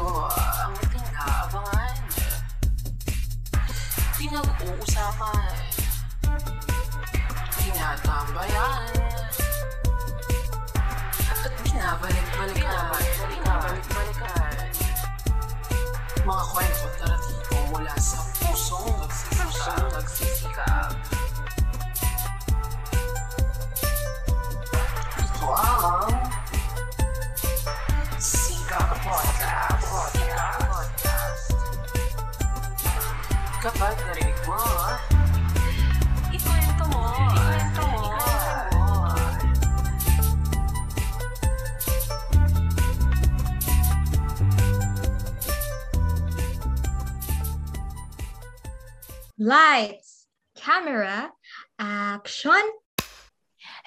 ito ang tinaabangan. Pinag-uusapan. Tinatambayan. At binabalik-balikan. Binabalik-balikan. Mga kwento at naratibo mula sa pusong nagsisikap. nagsisikap. Lights, camera, action!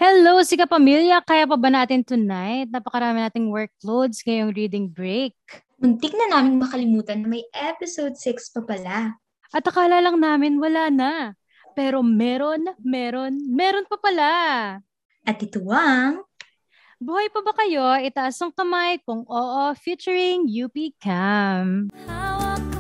Hello, Sika Pamilya! Kaya pa ba natin tonight? Napakarami nating workloads ngayong reading break. Muntik na namin makalimutan na may episode 6 pa pala. At akala lang namin wala na. Pero meron, meron, meron pa pala. At ito ang Buhay pa ba kayo? Itaas ang kamay kung oo, featuring UP Cam. Hawak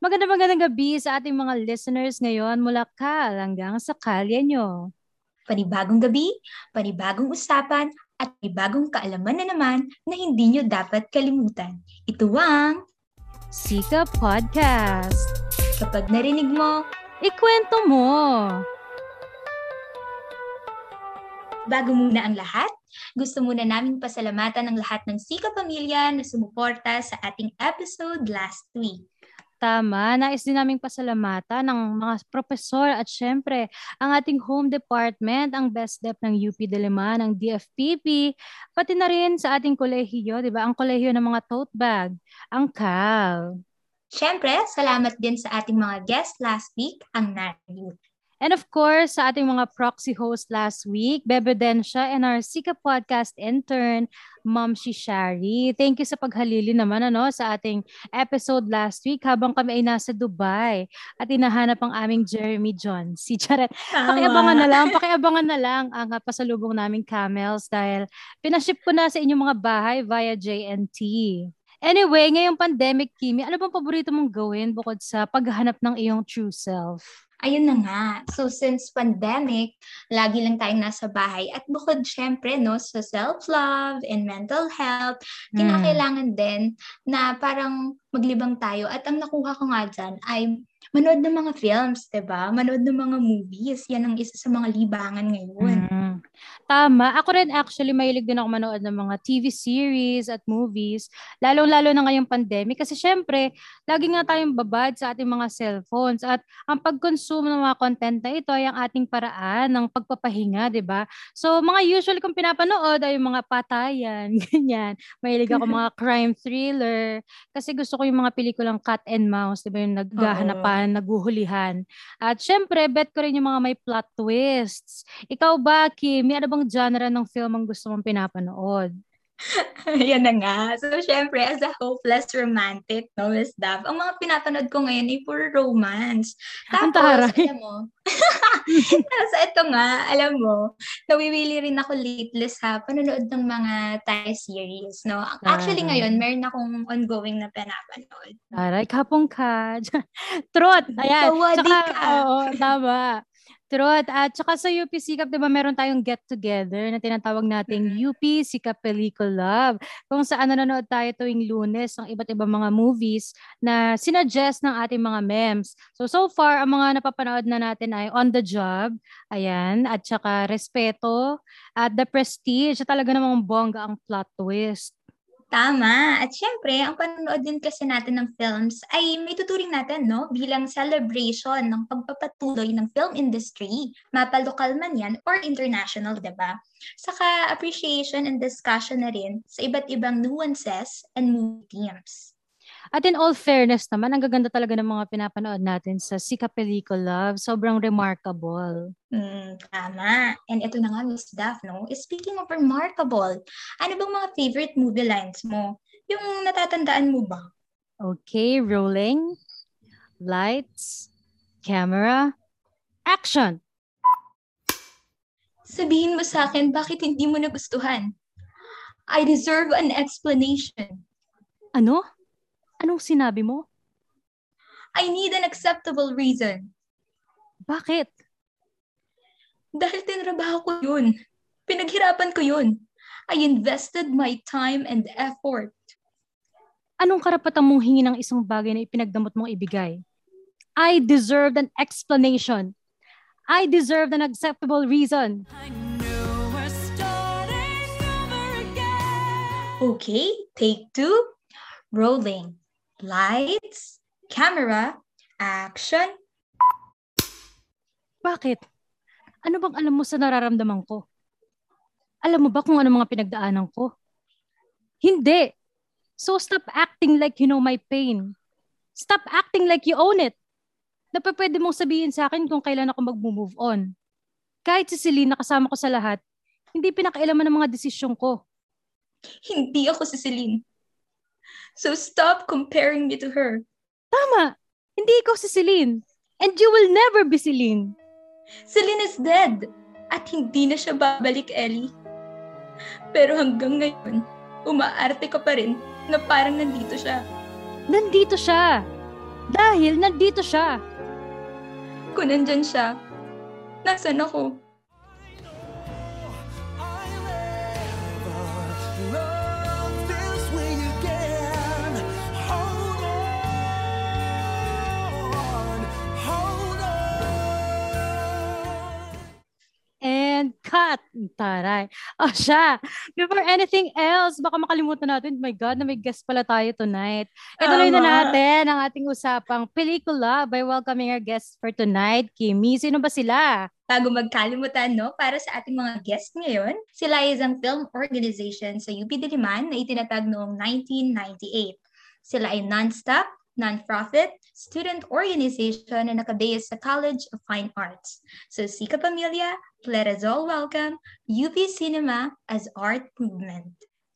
kawalan. Magandang gabi sa ating mga listeners ngayon mula Kal hanggang sa kalye nyo. panibagong gabi, panibagong usapan, at panibagong kaalaman na naman na hindi nyo dapat kalimutan. Ito ang Sika Podcast. kapag narinig mo, Ikwento mo. bago muna ang lahat, gusto muna namin pasalamatan ang lahat ng Sika Pamilya na sumuporta sa ating episode last week. Tama, nais din naming pasalamatan ng mga profesor at syempre ang ating home department, ang best dep ng UP Diliman, ng DFPP, pati na rin sa ating kolehiyo, di ba? Ang kolehiyo ng mga tote bag, ang CAL. Siyempre, salamat din sa ating mga guest last week, ang NAR Youth. And of course, sa ating mga proxy host last week, Bebe Densha and our Sika Podcast intern, Ma'am Shishari. Thank you sa paghalili naman ano, sa ating episode last week habang kami ay nasa Dubai at inahanap ang aming Jeremy John. Si Charet. Pakiabangan na lang, pakiabangan na lang ang pasalubong naming camels dahil pinaship ko na sa inyong mga bahay via JNT. Anyway, ngayong pandemic, Kimi, ano bang paborito mong gawin bukod sa paghahanap ng iyong true self? Ayun na nga. So since pandemic, lagi lang tayong nasa bahay. At bukod syempre no, sa self-love and mental health, kinakailangan din na parang maglibang tayo. At ang nakuha ko nga dyan ay manood ng mga films, 'di ba? Manood ng mga movies. Yan ang isa sa mga libangan ngayon. Mm. Tama. Ako rin actually mahilig din ako manood ng mga TV series at movies, lalong-lalo na ngayong pandemic kasi syempre, lagi nga tayong babad sa ating mga cellphones at ang pag-consume ng mga content na ito ay ang ating paraan ng pagpapahinga, 'di ba? So, mga usually kong pinapanood ay yung mga patayan, ganyan. Mahilig ako mga crime thriller kasi gusto ko yung mga pelikulang cat and mouse, 'di ba, yung naghahanapan, naguhulihan. At syempre, bet ko rin yung mga may plot twists. Ikaw ba, Kim, may ano bang genre ng film ang gusto mong pinapanood? Yan na nga. So, syempre, as a hopeless romantic, no, Miss Dav, ang mga pinapanood ko ngayon ay puro romance. Ang Tapos, alam mo, tapos ito nga, alam mo, nawiwili rin ako lately sa panonood ng mga Thai series, no? Actually, ngayon, meron akong ongoing na pinapanood. Aray, kapong ka. Trot, ayan. Tawadi Tsaka, ka. oo, tama. Trot. At saka sa UP Sikap, di ba meron tayong get-together na tinatawag nating Mhm. UP Sikap Pelikul Love. Kung saan nanonood tayo tuwing lunes ng iba't ibang mga movies na sinuggest ng ating mga memes. So, so far, ang mga napapanood na natin ay On the Job, ayan, at saka Respeto, at The Prestige, at talaga namang bongga ang plot twist. Tama. At syempre, ang panonood din kasi natin ng films ay may tuturing natin, no? Bilang celebration ng pagpapatuloy ng film industry, mapalokal man yan or international, di ba? Saka appreciation and discussion na rin sa iba't ibang nuances and movie themes. At in all fairness naman, ang gaganda talaga ng mga pinapanood natin sa Sika Pelikula. Sobrang remarkable. Mm, tama. And ito na nga, Miss Daph, no? Speaking of remarkable, ano bang mga favorite movie lines mo? Yung natatandaan mo ba? Okay, rolling. Lights. Camera. Action! Sabihin mo sa akin bakit hindi mo nagustuhan. I deserve an explanation. Ano? Anong sinabi mo? I need an acceptable reason. Bakit? Dahil tinrabaho ko yun. Pinaghirapan ko yun. I invested my time and effort. Anong karapatan mong hingi ng isang bagay na ipinagdamot mong ibigay? I deserved an explanation. I deserved an acceptable reason. Okay, take two. Rolling. Lights, camera, action. Bakit? Ano bang alam mo sa nararamdaman ko? Alam mo ba kung ano mga pinagdaanan ko? Hindi. So stop acting like you know my pain. Stop acting like you own it. Na pwede mong sabihin sa akin kung kailan ako mag-move on. Kahit si Celine na kasama ko sa lahat, hindi pinakailaman ng mga desisyon ko. Hindi ako si Celine. So stop comparing me to her. Tama! Hindi ikaw si Celine. And you will never be Celine. Celine is dead. At hindi na siya babalik, Ellie. Pero hanggang ngayon, umaarte ka pa rin na parang nandito siya. Nandito siya. Dahil nandito siya. Kung nandyan siya, nasan ako? Cut. Taray. O siya. Before anything else, baka makalimutan natin, my God, na may guest pala tayo tonight. Ituloy na natin ang ating usapang pelikula by welcoming our guests for tonight. Kimi, sino ba sila? Bago magkalimutan, no, para sa ating mga guest ngayon, sila ay isang film organization sa UP Diliman na itinatag noong 1998. Sila ay non-stop, non-profit, student organization na nakabase sa College of Fine Arts. So, Sika Pamilya, let us all welcome UP Cinema as art movement.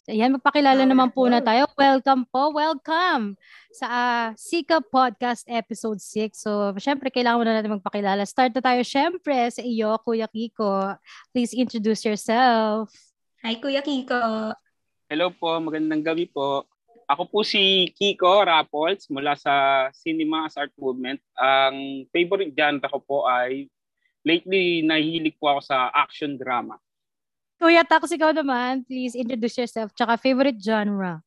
Ayan, magpakilala naman po na tayo. Welcome po, welcome sa ah, Sika Podcast Episode 6. So, syempre, kailangan mo na natin magpakilala. Start na tayo, syempre, sa iyo, Kuya Kiko. Please introduce yourself. Hi, Kuya Kiko. Hello po, magandang gabi po. Ako po si Kiko Rapols mula sa Cinema as Art Movement. Ang favorite genre ko po ay lately nahihilig po ako sa action drama. Kuya Tax, ikaw naman, please introduce yourself. Tsaka favorite genre.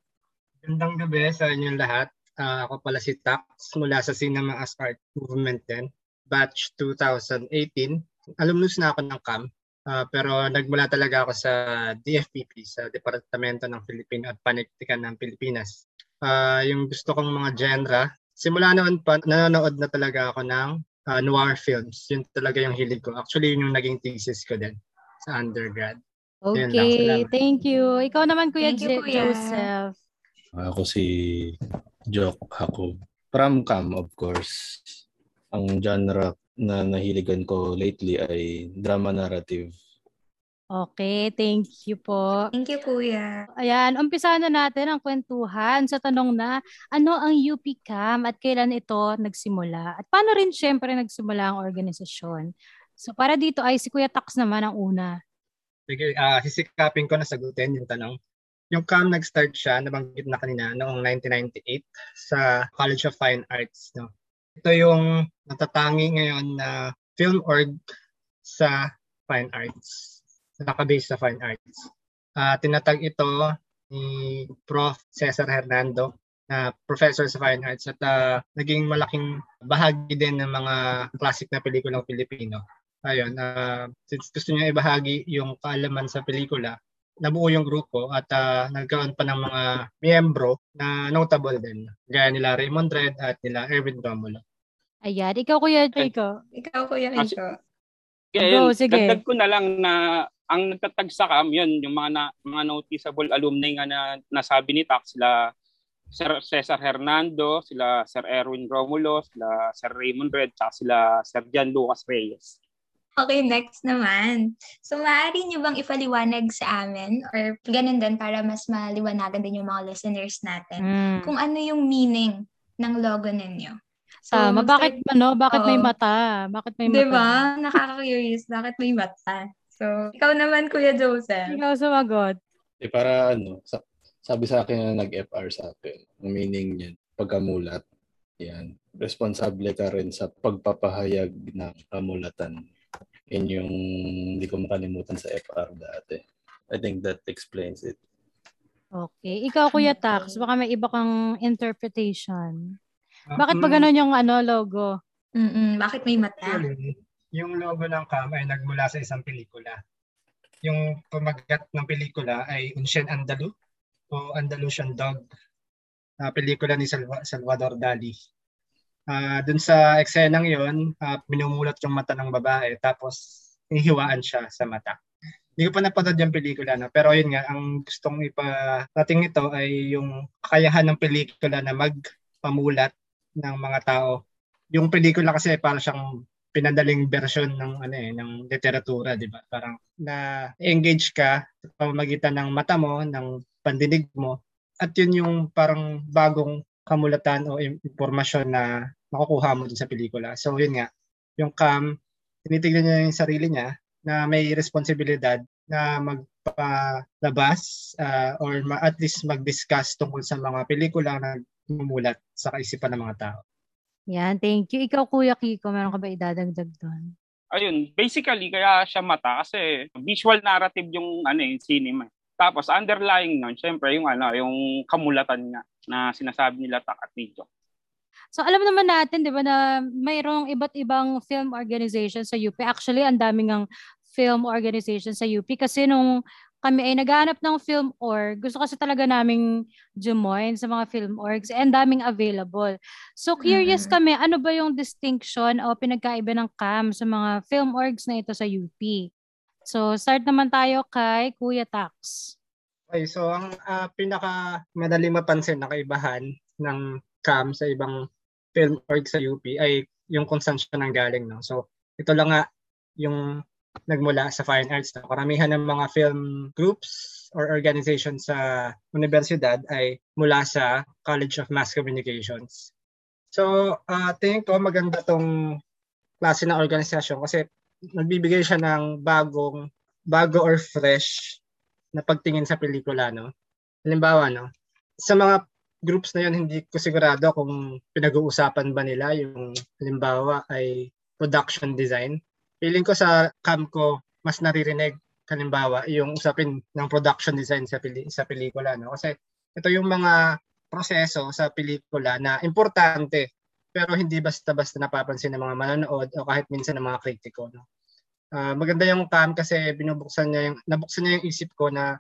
Magandang gabi sa inyong lahat. Ah, ako pala si Tax mula sa Cinema as Art Movement din. Batch 2018. Alumnus na ako ng CAM. Ah, pero nagmula talaga ako sa DFPP, sa Departamento ng Filipino at Panitikan ng Pilipinas. Ah, yung gusto kong mga genre, simula noon pa, nanonood na talaga ako ng ah, noir films. Yun talaga yung hilig ko. Actually, yun yung naging thesis ko din sa undergrad. Okay, thank you. Ikaw naman, Kuya Thank you, Kuya. Joseph. Ako si Joke Hakob. From Cam, of course. Ang genre na nahiligan ko lately ay drama narrative. Okay, thank you po. Thank you, Kuya. Ayan, umpisahan na natin ang kwentuhan sa tanong na ano ang UP Cam at kailan ito nagsimula? At paano rin syempre nagsimula ang organisasyon? So para dito ay si Kuya Tax naman ang una. Sige, ah sisikapin ko na sagutin yung tanong. Yung CAM nag-start siya, nabanggit na kanina, noong 1998 sa College of Fine Arts. No? Ito yung natatangi ngayon na film org sa Fine Arts. Nakabase sa Fine Arts. Ah tinatag ito ni Prof. Cesar Hernando na professor sa Fine Arts at ah, naging malaking bahagi din ng mga classic na pelikulang Pilipino ayun, ah, since gusto niya ibahagi yung kaalaman sa pelikula, nabuo yung grupo at ah, nagkaroon pa ng mga miyembro na notable din. Gaya nila Raymond Red at nila Erwin Romulo. Ayan, ikaw Kuya Rico. Ikaw, Kuya Ah, Rico. Kaya Go, yun, sige. dagdag ko na lang na ang nagtatag sa CAM, yun, yung mga, na, mga noticeable alumni nga na nasabi ni Tax, sila Sir Cesar Hernando, sila Sir Erwin Romulo, sila Sir Raymond Red, tsaka sila Sir Jan Lucas Reyes. Okay, next naman. So, maaari niyo bang ipaliwanag sa amin or ganun din para mas maliwanagan din yung mga listeners natin Mm. kung ano yung meaning ng logo ninyo? Tama. mag-start- Bakit ano? Bakit may Oo. mata? Bakit may mata? Di ba? Nakaka-curious. Bakit may mata? So, ikaw naman, Kuya Joseph. Ikaw sumagot. Eh, para ano, sa, sabi sa akin na nag-FR sa akin, ang meaning niyan, pagkamulat. Yan. Responsable ka rin sa pagpapahayag ng kamulatan. Yan yung hindi ko makalimutan sa FR dati. I think that explains it. Okay. Ikaw, Kuya. Tax, baka may iba kang interpretation. Bakit ba Mm, ganun yung ano, logo? Mm-mm. Bakit may mata? Actually, yung logo ng CAM ay nagmula sa isang pelikula. Yung pamagat ng pelikula ay Unshen Andalu o Andalusian Dog na pelikula ni Salva- Salvador Dali. Ah, dun sa eksenang yon, ah, minumulat yung mata ng babae tapos hihiwaan siya sa mata. Hindi ko pa napanood yung pelikula na, pero yun nga, ang gustong iparating nito ay yung kakayahan ng pelikula na magpamulat ng mga tao. Yung pelikula kasi para siyang pinadaling version ng ano eh ng literatura, 'di ba? Parang na engage ka sa pamamagitan ng mata mo, ng pandinig mo at yun yung parang bagong kamulatan o im- impormasyon na makukuha mo dun sa pelikula. So yun nga, yung cam tinitignan niya yung sarili niya na may responsibilidad na magpalabas ah, or ma- at least mag-discuss tungkol sa mga pelikula na mumulat sa kaisipan ng mga tao. Yan, thank you. Ikaw, Kuya Kiko, meron ka ba idadagdag doon? Ayun, basically kaya siya mata kasi visual narrative yung ano yung cinema. Tapos underlying nun, syempre yung ano, yung kamulatan nga na sinasabi nila Tak at Nijo. So alam naman natin, 'di ba, na mayroong iba't ibang film organization sa UP. Actually, ang daming ang film organization sa UP kasi nung kami ay naghahanap ng film org, gusto kasi talaga naming jumoin sa mga film orgs and daming available. So curious Mm. kami, ano ba yung distinction o pinagkaiba ng CAM sa mga film orgs na ito sa UP? So start naman tayo kay Kuya Tax. Okay, so ang ah, pinaka madaling mapansin na kaibahan ng CAM sa ibang film org sa UP ay yung kung saan siya nanggaling. No? So ito lang nga yung nagmula sa fine arts. No? Karamihan ng mga film groups or organizations sa universidad ay mula sa College of Mass Communications. So ah, tingin ko maganda tong klase ng organisasyon kasi nagbibigay siya ng bagong bago or fresh na pagtingin sa pelikula, no? Halimbawa, no? Sa mga groups na yun, hindi ko sigurado kung pinag-uusapan ba nila yung halimbawa ay production design. Feeling ko sa cam ko, mas naririnig halimbawa yung usapin ng production design sa peli- sa pelikula, no? Kasi ito yung mga proseso sa pelikula na importante pero hindi basta-basta napapansin ng mga manonood o kahit minsan ng mga kritiko, no? Ah, maganda yung cam kasi binubuksan niya yung nabuksan niya yung isip ko na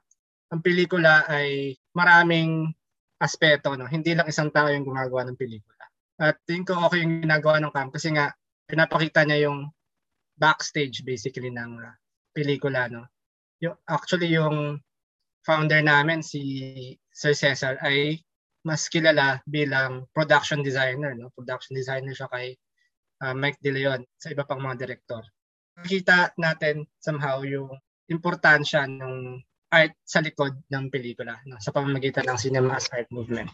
ang pelikula ay maraming aspeto no hindi lang isang tao yung gumagawa ng pelikula at tingin ko okay yung ginagawa ng cam kasi nga pinapakita niya yung backstage basically ng ah, pelikula no yung actually yung founder namin si Sir Cesar ay mas kilala bilang production designer no production designer siya kay ah, Mike De Leon sa iba pang mga direktor makikita natin somehow yung importansya ng art sa likod ng pelikula no, sa pamamagitan ng cinema as art movement.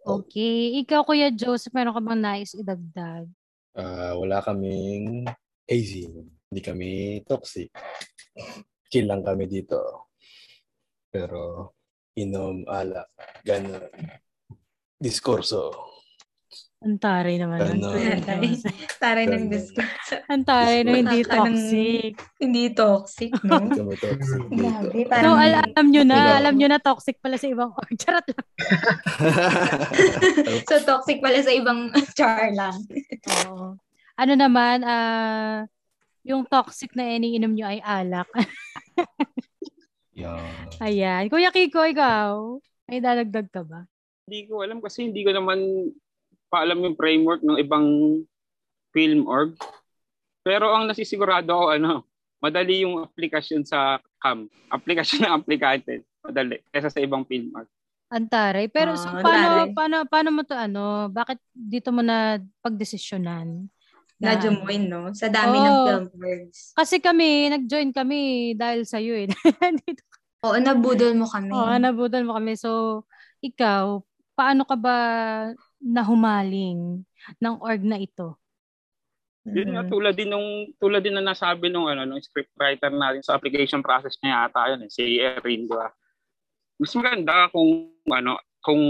Okay. Ikaw, Kuya Joseph, meron ka bang nais idagdag? Ah, wala kaming AZ. Hindi kami toxic. Chill lang kami dito. Pero inom, alak, ganun. Diskurso. Ang taray naman. Ganon. Kuya Taray. Taray ng discuss. Ang taray na hindi toxic. Hindi toxic, no? Hindi toxic. Grabe, So, parang... al- alam nyo na, Ikaw. alam nyo na toxic pala sa ibang org. Charot lang. so, toxic pala sa ibang char lang. Oo. Ano naman, ah, yung toxic na iniinom nyo ay alak. Yan. Ayan. Kuya Kiko, ikaw, may dadagdag ka ba? Hindi ko alam kasi hindi ko naman paalam yung framework ng ibang film org. Pero ang nasisigurado ako, ano, madali yung aplikasyon sa CAM. Aplikasyon ng aplikante. Madali. Kesa sa ibang film org. Antaray. Pero so, Ah, paano, paano, paano mo to ano, bakit dito mo na pagdesisyonan? Na join, no? Sa dami ng Oo. film words. Kasi kami, nag-join kami dahil sa iyo eh. Dito. Oo, nabudol mo kami. Oo, nabutan mo kami. So, ikaw, paano ka ba nahumaling ng org na ito? Yun nga Mhm. tulad din nung tulad din na nasabi nung ano nung scriptwriter natin sa application process niya yata yun eh, si Erin, di ba? Mas maganda kung ano kung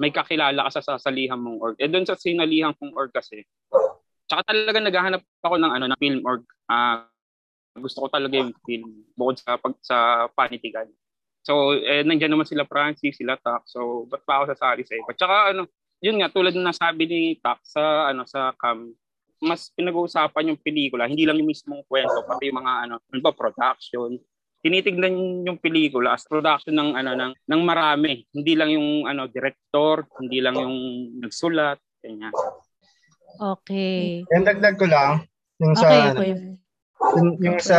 may kakilala ka sa sasalihan mong org. Eh doon sa sinalihan kong org kasi. Tsaka talaga naghahanap ako ng ano ng film org. Ah gusto ko talaga yung film bukod sa pag sa panitikan. So, eh, nandiyan naman sila Francis, sila Tak. So, ba't pa ako sasali sa iba? Tsaka ano, yun nga, tulad ng nasabi ni Tak sa, ano, sa cam, mas pinag-uusapan yung pelikula, hindi lang yung mismong kwento, pati yung mga ano, ano ba, production. Tinitignan yung pelikula as production ng ano ng ng marami, hindi lang yung ano director, hindi lang yung nagsulat, ganyan. Okay. Yung dagdag ko lang, yung sa, Okay, Okay. yung, yung sa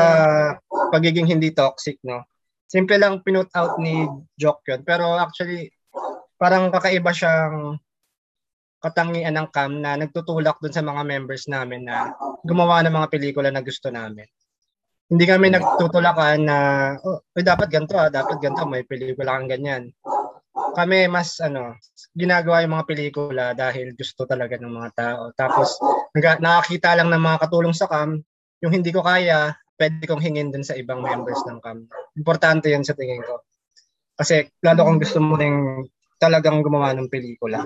pagiging hindi toxic, no? Simple lang pinut out ni Jock yun. Pero actually, parang kakaiba siyang katangian ng cam na nagtutulak dun sa mga members namin na gumawa ng mga pelikula na gusto namin. Hindi kami nagtutulakan na, oh, dapat ganito ah, dapat ganito, may pelikula kang ganyan. Kami mas ano, ginagawa yung mga pelikula dahil gusto talaga ng mga tao. Tapos naga- nakakita lang ng mga katulong sa cam, yung hindi ko kaya, pwede kong hingin dun sa ibang members ng cam. Importante yun sa tingin ko. Kasi lalo kung gusto mo ring talagang gumawa ng pelikula.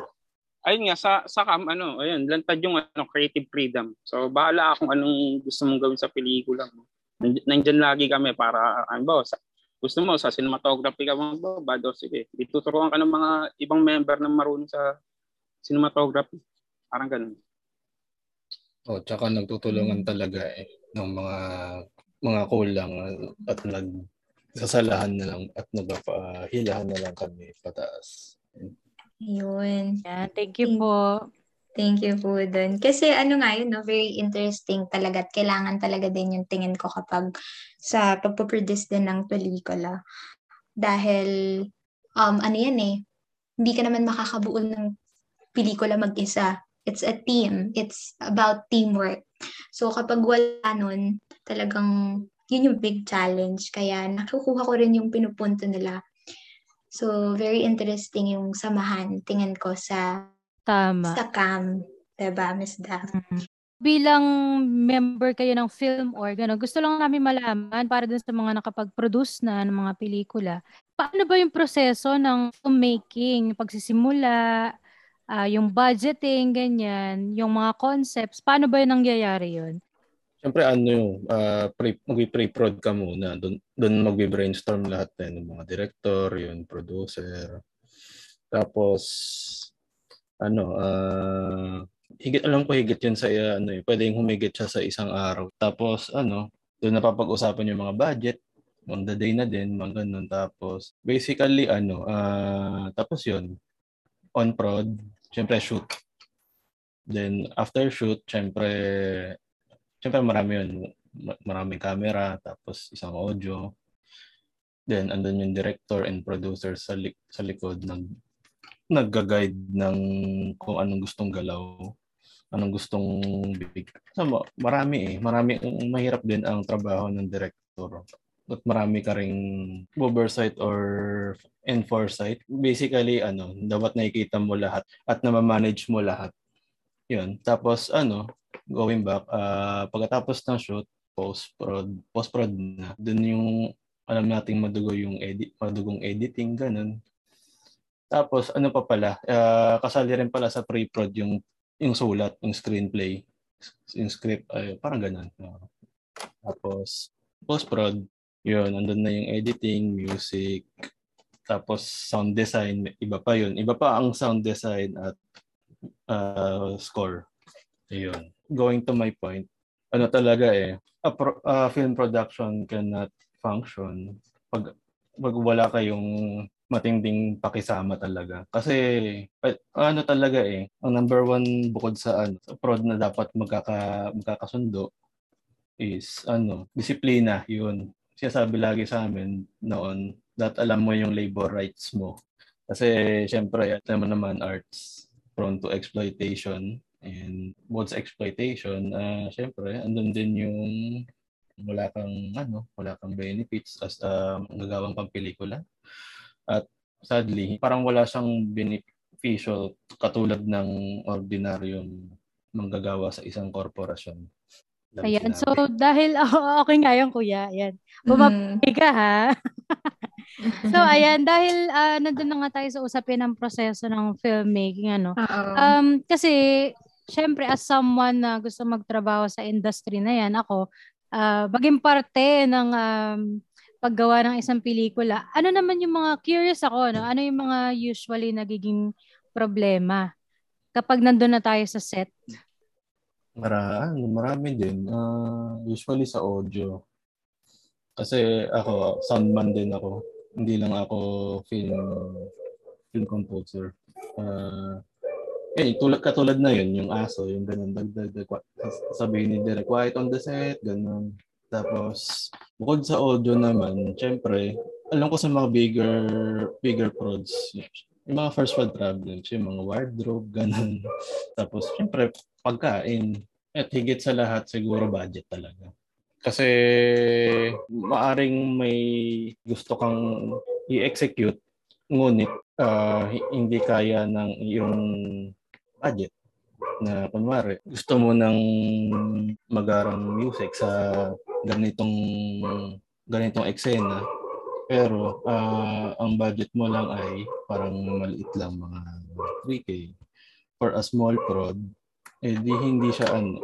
Ayun nga sa sa cam ano, ayun, lantad yung ano creative freedom. So bahala kung anong gusto mong gawin sa pelikula mo. Nand- Nandyan lagi kami para ano ba, sa, gusto mo sa cinematography ka mo ba, bado sige. Ituturuan ka ng mga ibang member na marunong sa cinematography. Parang ganun. Oh, tsaka nagtutulungan talaga eh ng mga mga kulang at nag sasalahan na lang at nagpapahilahan na lang kami pataas. Yun. Yan, thank you po. Thank you po dun. Kasi ano nga yun, no, very interesting talaga at kailangan talaga din yung tingin ko kapag sa pagpuproduce din ng pelikula. Dahil, um, ano yan eh, hindi ka naman makakabuo ng pelikula mag-isa. It's a team. It's about teamwork. So kapag wala nun, talagang yun yung big challenge. Kaya nakukuha ko rin yung pinupunto nila. So very interesting yung samahan, tingin ko sa Tama. sa cam. Diba, Miss Daph? Bilang member kayo ng film org, ano, gusto lang namin malaman para dun sa mga nakapag-produce na ng mga pelikula. Paano ba yung proseso ng filmmaking, yung pagsisimula, ah, yung budgeting, ganyan, yung mga concepts, paano ba yung nangyayari yun? Siyempre ano yung uh, pre, mag-pre-prod ka muna. Doon doon magbi-brainstorm lahat eh, ng mga director, yung producer. Tapos ano, ah higit alam ko higit yun sa uh, ano eh, pwedeng humigit siya sa isang araw. Tapos ano, doon napapag-usapan yung mga budget on the day na din, mga ganun. Tapos basically ano, ah tapos yun on prod, syempre shoot. Then after shoot, syempre Siyempre marami yun. Ma- Maraming camera, tapos isang audio. Then andun yung director and producer sa, lik- sa likod nag nagga-guide ng kung anong gustong galaw, anong gustong big. Marami eh. Marami, ang mahirap din ang trabaho ng director. At marami ka ring oversight or enforesight. Basically, ano, dapat nakikita mo lahat at na-manage mo lahat. Yun. Tapos, ano, going back, ah pagkatapos ng shoot, post-prod, post-prod na. Doon yung alam nating madugo yung edit, madugong editing, ganun. Tapos, ano pa pala, ah, kasali rin pala sa pre-prod yung, yung sulat, yung screenplay, yung script, ay, parang ganun. Ah. tapos, post-prod, yun, andun na yung editing, music, tapos sound design, iba pa yun. Iba pa ang sound design at ah, score. Ayun. Going to my point, ano talaga eh, a pro- a film production cannot function pag, pag wala kayong matinding pakisama talaga. Kasi ano talaga eh, ang number one bukod sa ano, sa prod na dapat magkaka, magkakasundo is ano, disiplina, yun. Siya sabi lagi sa amin noon that alam mo yung labor rights mo Kasi syempre, at naman naman arts prone to exploitation and sa exploitation, ah syempre, andun din yung wala kang ano, wala kang benefits as a gagawang pampelikula. At sadly, parang wala siyang beneficial katulad ng ordinaryong manggagawa sa isang korporasyon. Dami Ayan. So, dahil oh, okay nga yan, kuya. Ayan. Bumabay ka, ha? so, ayan. Dahil ah, nandun na nga tayo sa usapin ng proseso ng filmmaking, ano. Um, kasi, syempre, as someone na gusto magtrabaho sa industry na yan, ako, ah, maging parte ng um, paggawa ng isang pelikula. Ano naman yung mga, curious ako, no? ano yung mga usually nagiging problema kapag nandun na tayo sa set? Mara, ano, marami din. Ah, usually sa audio. Kasi ako, soundman din ako. Hindi lang ako film film composer. Ah, eh, tulad katulad na yun, yung aso, yung ganun, dagdag, sabihin ni Derek, quiet on the set, ganun. Tapos, bukod sa audio naman, syempre, alam ko sa mga bigger, bigger prods, yung mga first world problems, yung mga wardrobe, ganun. Tapos, syempre, pagkain. At higit sa lahat, siguro budget talaga. Kasi maaring may gusto kang i-execute, ngunit hi- hindi kaya ng iyong budget na kunwari gusto mo ng magarang music sa ganitong ganitong eksena pero ah, ang budget mo lang ay parang maliit lang mga 3k for a small prod eh di hindi siya ano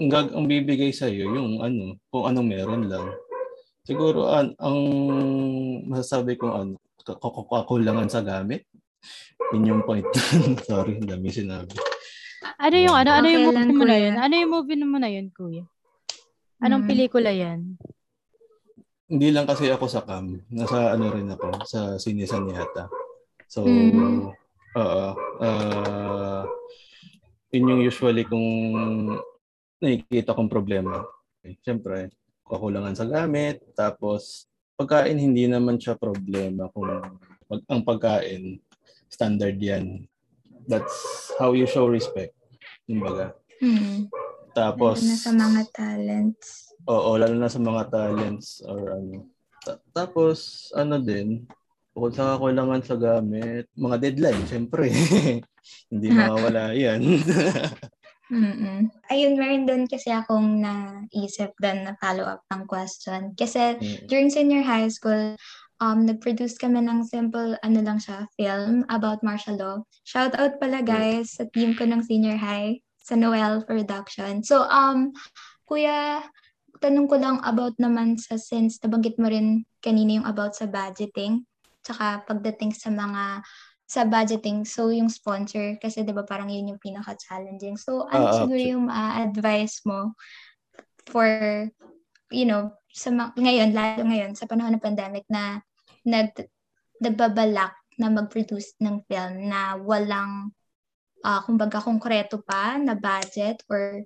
ang, gag- ang bibigay sa iyo yung ano kung anong meron lang siguro an ang masasabi ko ano kakulangan sa gamit yun yung point sorry dami sinabi Ano yung ano? Ano yung movie mo na yun? Ano yung movie mo na yun, kuya? Anong Mm. pelikula yan? hindi lang kasi ako sa cam nasa ano rin ako sa sinisan yata so Mm. oo ah yun yung usually kung nakikita kong problema okay, syempre kakulangan sa gamit tapos pagkain hindi naman siya problema kung pag, ang pagkain standard yan that's how you show respect kumbaga Hmm. Tapos Lalo na sa mga talents. Oo, lalo na sa mga talents or ano. Ta- tapos, ano din, bukod sa kakulangan sa gamit, mga deadline, syempre. Hindi mawawala yan. Mm-mm. Ayun, meron doon kasi akong naisip doon na follow-up ng question. Kasi Mm. during senior high school, um, nag-produce kami ng simple, ano lang siya, film about martial law. Shout out pala guys sa team ko ng senior high, sa Noel Production. So, um, kuya, tanong ko lang about naman sa since nabanggit mo rin kanina yung about sa budgeting, tsaka pagdating sa mga sa budgeting, so yung sponsor, kasi 'di ba parang yun yung pinaka-challenging. So, ano Ah, siguro yung ma-advise mo for, you know, sa ma- ngayon, lalo ngayon, sa panahon ng pandemic na nag, nagbabalak na mag-produce ng film na walang, ah kumbaga, konkreto pa na budget or,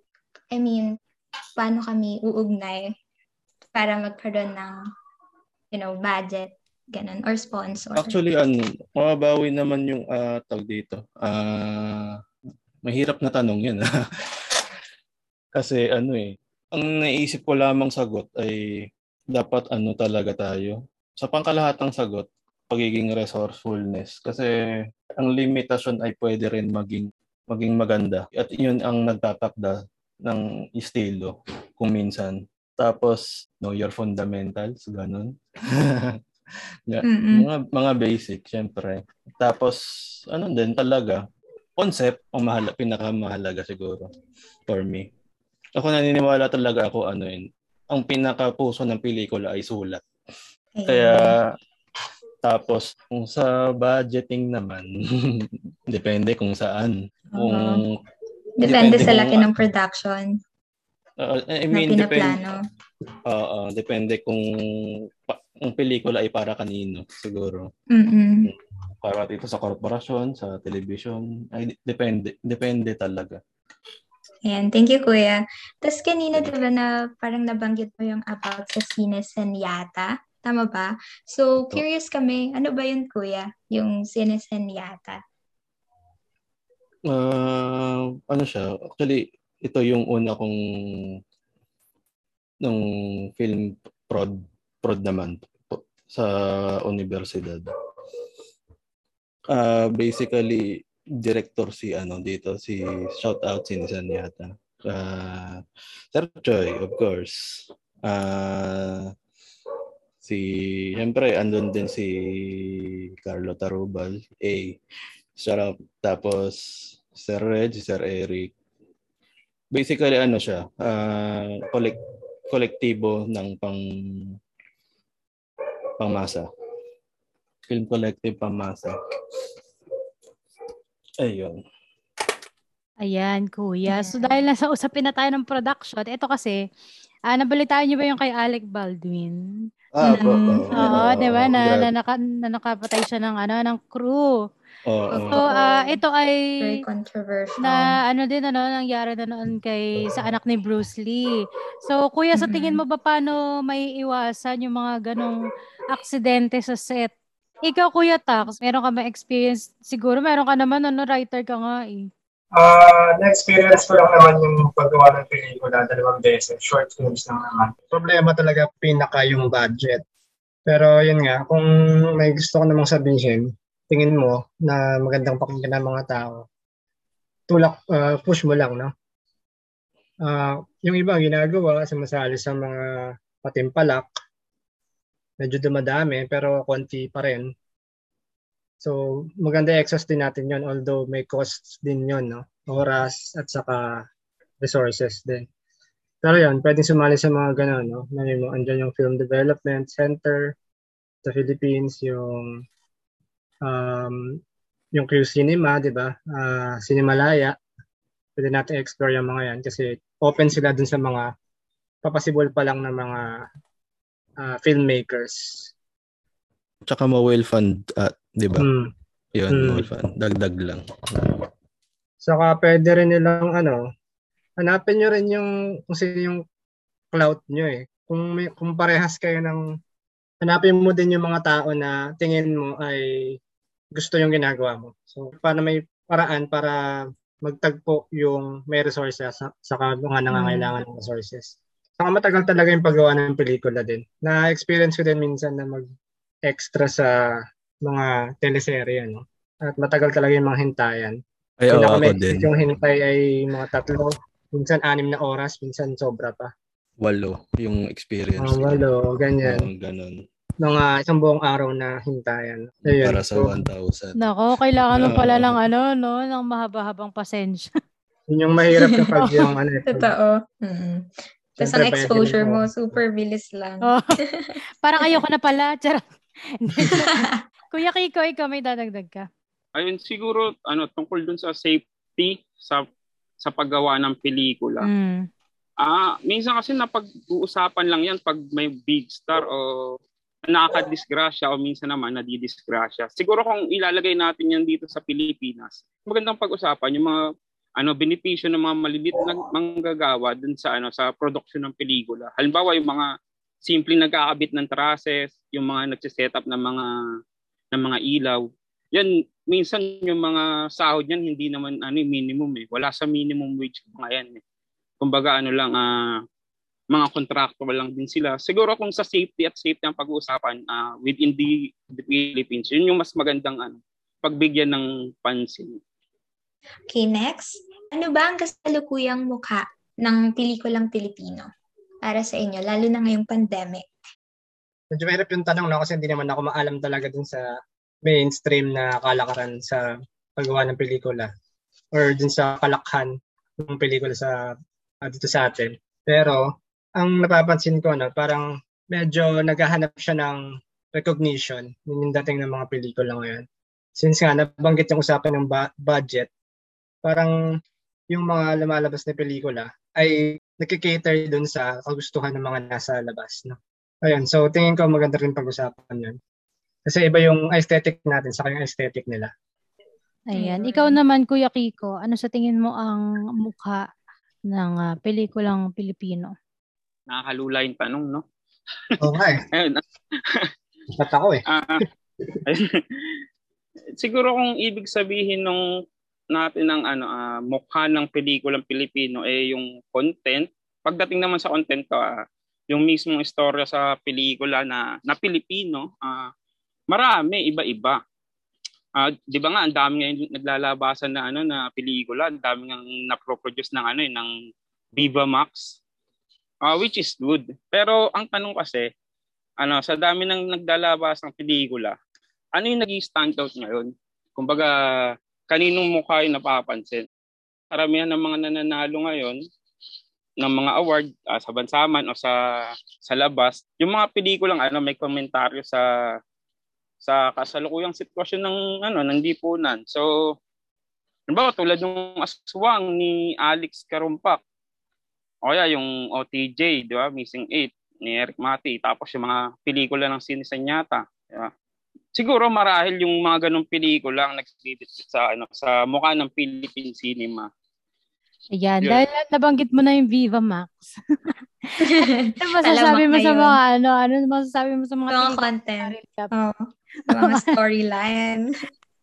I mean, paano kami uugnay para magkaroon ng, you know, budget, ganun, or sponsor. Actually, ano, mababawi naman yung ah, tawag dito. Ah, mahirap na tanong yan. Kasi ano eh, ang naisip ko lamang sagot ay dapat ano talaga tayo. Sa pangkalahatang sagot, pagiging resourcefulness. Kasi ang limitasyon ay pwede rin maging maging maganda. At yun ang nagtatakda ng estilo kung minsan. Tapos, know your fundamentals, ganun. Mga, mga basic, syempre. Tapos, ano din talaga, concept ang mahal, pinakamahalaga siguro for me. Ako naniniwala talaga ako ano yun. Ang pinakapuso ng pelikula ay sulat. Kaya tapos kung sa budgeting naman depende kung saan. Kung Depende depende sa kung- laki ng production uh, I na mean depende pinaplano. Oo, depende kung pa, ang pelikula ay para kanino siguro. Mm-mm. Para dito sa korporasyon, sa television, ay depende depende talaga. Ayan, thank you, Kuya. Tapos kanina, di ba, na parang nabanggit mo yung about sa Sinesen yata. Tama ba? So, curious kami, ano ba yun, kuya? Yung Sinesenyata. Ah, ano siya? Actually, ito yung una kong ng film prod prod naman po, sa universidad. Ah, basically director si ano dito si shout out si Nisan yata. Ah, Sir Choi, of course. Ah, si siyempre andun din si Carlo Tarubal, A. Sarap. Tapos Sir Reg, Sir Eric. Basically ano siya, ah collect kolektibo ng pang pangmasa. Film collective pangmasa. Ayun. Ayan, kuya. So dahil nasa usapin na tayo ng production, ito kasi, ah, nabalitaan niyo ba yung kay Alec Baldwin? Ah, Mm, oo. Oo, di ba? Na, na, naka, na nakapatay siya ng, ano, ng crew. Oo. So, ah, ito ay Very controversial. na ano din ano nangyari na noon kay sa anak ni Bruce Lee. So kuya sa tingin mo ba paano may iwasan yung mga ganong aksidente sa set? Ikaw Kuya Tax, meron ka ba experience? Siguro meron ka naman ano writer ka nga eh. Ah, na-experience ko lang naman yung paggawa ng pelikula dalawang beses. Short films lang naman. Problema talaga pinaka yung budget. Pero yun nga, kung may gusto ko namang sabihin, tingin mo na magandang pakinggan ng mga tao, tulak, ah, push mo lang, no? Ah, yung iba ginagawa, sumasali sa mga patimpalak, medyo dumadami, pero konti pa rin. So, maganda exhaust din natin yon although may costs din yon no? Oras at saka resources din. Pero yun, pwedeng sumali sa mga gano'n, no? Nami mo, andyan yung Film Development Center sa Philippines, yung um, yung Q Cinema, di ba? Ah, Cinemalaya. Pwede natin explore yung mga yan kasi open sila dun sa mga papasibol pa lang ng mga ah, filmmakers. Tsaka mo well fund, ah, 'di ba? Hmm. Yun, Mm. fund. Dagdag lang. Saka pwede rin nilang ano, hanapin nyo rin yung kung sino yung clout nyo eh. Kung, may, kung parehas kayo ng, hanapin mo din yung mga tao na tingin mo ay gusto yung ginagawa mo. So, para may paraan para magtagpo yung may resources sa, saka mga nangangailangan ng resources. Saka matagal talaga yung paggawa ng pelikula din. Na-experience ko din minsan na mag-extra sa mga teleserye, no? At matagal talaga yung mga hintayan. Ay, oo, ako din. yung hintay ay mga tatlo, minsan anim na oras, minsan sobra pa. Walo yung experience. Mga walo, ganyan. Oo, ganun. Mga isang buong araw na hintayan. Ayun. Para sa So, 1,000. Nako, kailangan mo pala ng ano no, ng mahaba-habang pasensya. yun yung mahirap kapag yung ano. eh, Totoo. Mm-mm. Tapos ang exposure mo, super bilis lang. Oh. Parang ayoko na pala. Charot. Kuya Kiko, ikaw may dadagdag ka. Ayun, siguro, ano, tungkol dun sa safety sa sa paggawa ng pelikula. Mm. Ah, minsan kasi napag-uusapan lang 'yan pag may big star o nakakadisgrasya o minsan naman nadidisgrasya. Siguro kung ilalagay natin 'yan dito sa Pilipinas, magandang pag-usapan yung mga ano benepisyo ng mga malilit na manggagawa dun sa ano sa production ng pelikula. Halimbawa yung mga simpleng nagkakabit ng trusses, yung mga nagse-set up ng mga ng mga ilaw. Yan minsan yung mga sahod niyan hindi naman ano eh, minimum eh. Wala sa minimum wage mga yan eh. Kumbaga ano lang ah mga contractual lang din sila. Siguro kung sa safety at safety ang pag-uusapan ah, within the, the Philippines, yun yung mas magandang ano, pagbigyan ng pansin. Okay, next. Ano ba ang kasalukuyang mukha ng pelikulang Pilipino para sa inyo, lalo na ngayong pandemic? Medyo mahirap yung tanong no kasi hindi naman ako maalam talaga dun sa mainstream na kalakaran sa paggawa ng pelikula or dun sa kalakhan ng pelikula sa ah, dito sa atin. Pero ang napapansin ko no, parang medyo naghahanap siya ng recognition yun yung dating ng mga pelikula ngayon. Since nga nabanggit yung usapan ng ba- budget, parang yung mga lumalabas na pelikula ay nakikater dun sa kagustuhan ng mga nasa labas. No? Ayun, so tingin ko maganda rin pag-usapan yun. Kasi iba yung aesthetic natin sa yung aesthetic nila. Ayan. Ikaw naman, Kuya Kiko, ano sa tingin mo ang mukha ng ah, pelikulang Pilipino? Nakakalula yung tanong, no? Oo nga eh. Ayun. Ba't ako eh? Ah, siguro kung ibig sabihin nung natin ng ano ah, mukha ng pelikulang Pilipino eh yung content. Pagdating naman sa content ko, ah, yung mismong istorya sa pelikula na na Pilipino, ah, marami iba-iba. Ah, 'di ba nga ang dami ngayon naglalabasan na ano na pelikula, ang dami nang na-produce ng ano eh, ng Viva Max. Ah, which is good. Pero ang tanong kasi, ano, sa dami ng naglalabas ng pelikula, ano yung naging standout ngayon? Kumbaga, kaninong mukha yung napapansin? Karamihan ng mga nananalo ngayon ng mga award ah, sa bansaman o sa sa labas, yung mga pelikulang ano may komentaryo sa sa kasalukuyang sitwasyon ng ano ng lipunan. So, halimbawa tulad ng aswang ni Alex Karumpak. O kaya yung OTJ, di ba? Missing 8 ni Eric Mati. Tapos yung mga pelikula ng Sinisanyata. Di ba? Siguro marahil yung mga ganong pelikula ang nagsibit sa ano sa mukha ng Philippine cinema. Ayan, Yun. dahil nabanggit mo na yung Viva Max. ano masasabi mo sa mga ano, ano masasabi mo sa mga Mga content. Oo. Mga storyline.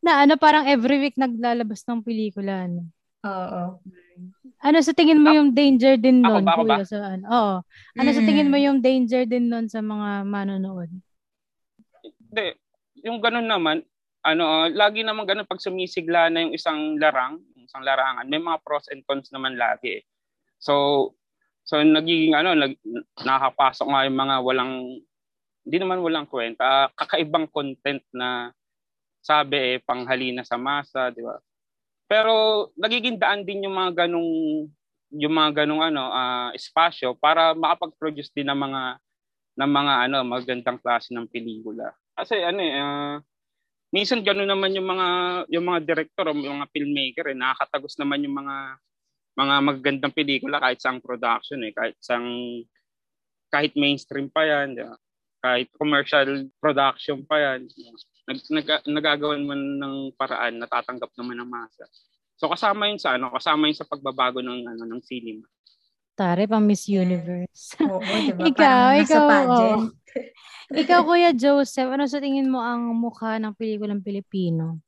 na ano parang every week naglalabas ng pelikula ano. Oo. Ano sa tingin mo yung danger din Ako ba, ako ba? sa ano? Oo. Ano sa tingin mo Mm. yung danger din nun sa mga manonood? Hindi, yung ganun naman, ano, ah, lagi naman ganun pag sumisigla na yung isang larang, isang larangan, may mga pros and cons naman lagi. eh. So, so nagiging ano, nag, nakakapasok nga yung mga walang, hindi naman walang kwenta, kakaibang content na sabi eh, panghalina sa masa, di ba? Pero nagiging daan din yung mga ganong yung mga ganong ano ah, espasyo para makapag-produce din ng mga ng mga ano magandang klase ng pelikula. Kasi ano eh ah, minsan gano'n naman yung mga yung mga director o yung mga filmmaker eh nakakatagos naman yung mga mga magagandang pelikula kahit sa production eh kahit sang kahit mainstream pa yan, di ba? kahit commercial production pa yan. Nag, nag, nagagawan man ng paraan natatanggap naman ng masa. So kasama yun sa ano, kasama yun sa pagbabago ng ano ng cinema. Tare, pang Miss Universe. Oo, di ba? Ikaw, Parang nasa ikaw, pageant. Ikaw, Kuya Joseph, ano sa tingin mo ang mukha ng pelikulang Pilipino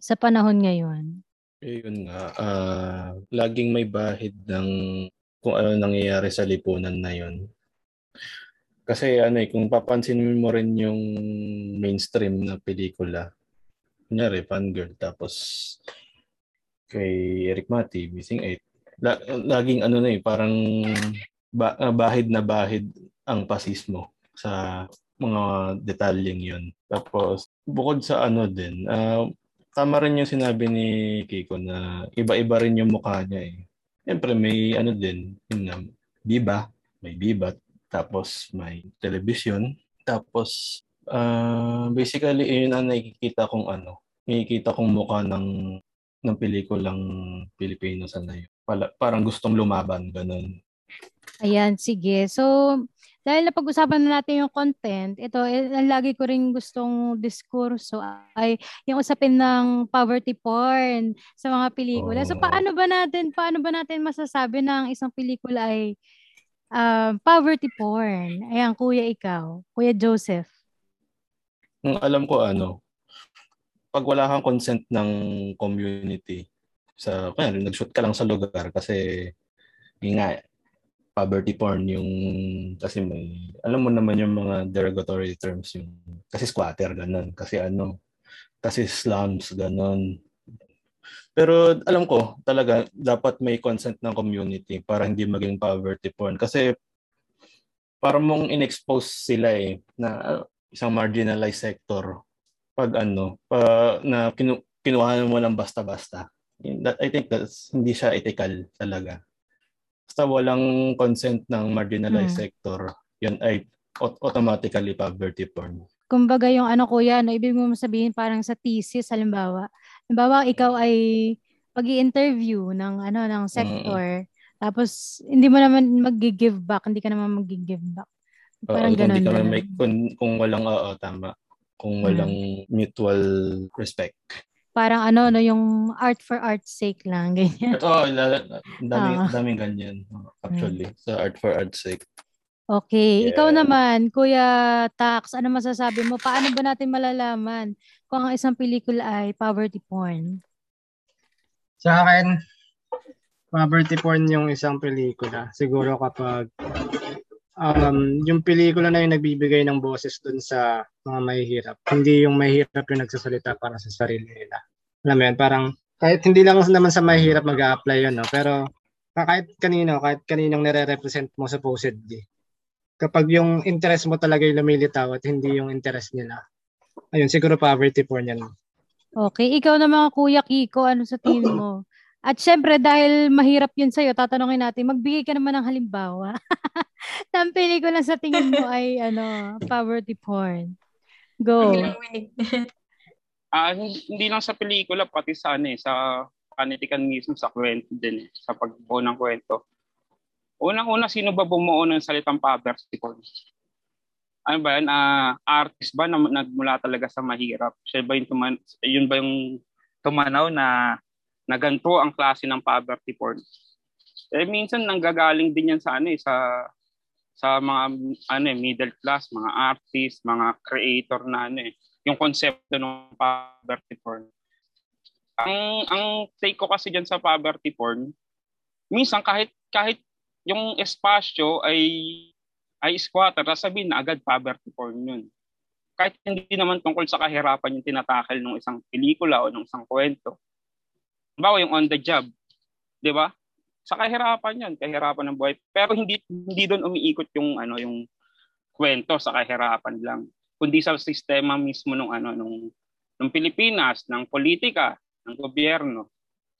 sa panahon ngayon? Ayun nga, ah, laging may bahid ng kung ano nangyayari sa lipunan na yun. Kasi ano eh, kung papansin mo rin yung mainstream na pelikula, kunyari, Fangirl, tapos kay Eric Mati, Missing 8, la- laging ano na eh, parang ah, bahid na bahid ang pasismo sa mga detalyeng yun. Tapos, bukod sa ano din, ah, tama rin yung sinabi ni Kiko na iba-iba rin yung mukha niya eh. Siyempre may ano din, yun na, biba, may bibat, tapos may television, tapos ah, basically yun ang nakikita kong ano, nakikita kong mukha ng ng pelikulang Pilipino sa. Pala, parang gustong lumaban, ganun. Ayan, sige. So, dahil napag-usapan na natin yung content, ito, eh, ang lagi ko rin gustong diskurso ay yung usapin ng poverty porn sa mga pelikula. So, Oo. paano ba natin, paano ba natin masasabi ang isang pelikula ay um, poverty porn? Ayan, kuya ikaw. Kuya Joseph. Ang alam ko ano, pag wala kang consent ng community sa kaya nag-shoot ka lang sa lugar kasi yun nga poverty porn yung kasi may alam mo naman yung mga derogatory terms yung kasi squatter ganun. Kasi ano kasi slums ganun. Pero alam ko talaga dapat may consent ng community para hindi maging poverty porn. Kasi para mong inexpose sila eh na uh, isang marginalized sector pag ano pa, na kinu, kinuha mo lang basta-basta that, I think that's hindi siya ethical talaga basta walang consent ng marginalized Hmm. sector yun ay aut- automatically poverty porn Kumbaga yung ano kuya, ano, ibig mo sabihin parang sa thesis, halimbawa. Halimbawa, ikaw ay pag interview ng ano ng sector, tapos hindi mo naman mag-give back, hindi ka naman mag-give back. Parang kung ganun di ka ganun. may, kung, kung walang oo tama kung Hmm. walang mutual respect Parang ano, no, yung art for art's sake lang, ganyan. Oo, oh, daming, Ah. daming ganyan actually sa art for art's sake Okay, ikaw Yeah. naman, Kuya Tax, ano masasabi mo? Paano ba natin malalaman kung ang isang pelikula ay poverty porn? Sa akin, poverty porn yung isang pelikula. Siguro kapag um, yung pelikula na yung nagbibigay ng boses dun sa mga mahihirap. Hindi yung mahihirap yung nagsasalita para sa sarili nila. Alam mo yun, parang kahit hindi lang naman sa mahihirap mag apply yun, no? pero kahit kanino, kahit kaninong nire-represent mo supposedly. Kapag yung interest mo talaga yung lumilitaw at hindi yung interest nila. Ayun, siguro poverty porn yan. Okay, ikaw naman, Kuya Kiko, ano sa tingin mo? At syempre, dahil mahirap yun sa'yo, tatanungin natin, magbigay ka naman ng halimbawa. ng pelikula sa tingin mo ay ano, poverty porn. Go. Ah, hindi hindi lang sa pelikula, pati sa ano eh, sa panitikan mismo, sa kwento din eh, sa pagbuo ng kwento. Unang-una, sino ba bumuo ng salitang poverty porn? Ano ba yan? Ah, artist ba na nagmula talaga sa mahirap? Siya ba yung tuman, yun ba yung tumanaw na na ganito ang klase ng poverty porn? Eh minsan nanggagaling din yan sa ano eh, sa sa mga ano eh, middle class, mga artist, mga creator na ano eh, yung konsepto ng poverty porn. Ang ang take ko kasi diyan sa poverty porn, minsan kahit kahit yung espasyo ay ay squatter, sabihin na agad poverty porn yun. Kahit hindi naman tungkol sa kahirapan yung tinatakil ng isang pelikula o ng isang kwento. Bawa yung on the job, di ba? Sa kahirapan yan, kahirapan ng buhay. Pero hindi hindi doon umiikot yung ano yung kwento sa kahirapan lang, kundi sa sistema mismo ng ano nung ng Pilipinas, ng politika, ng gobyerno.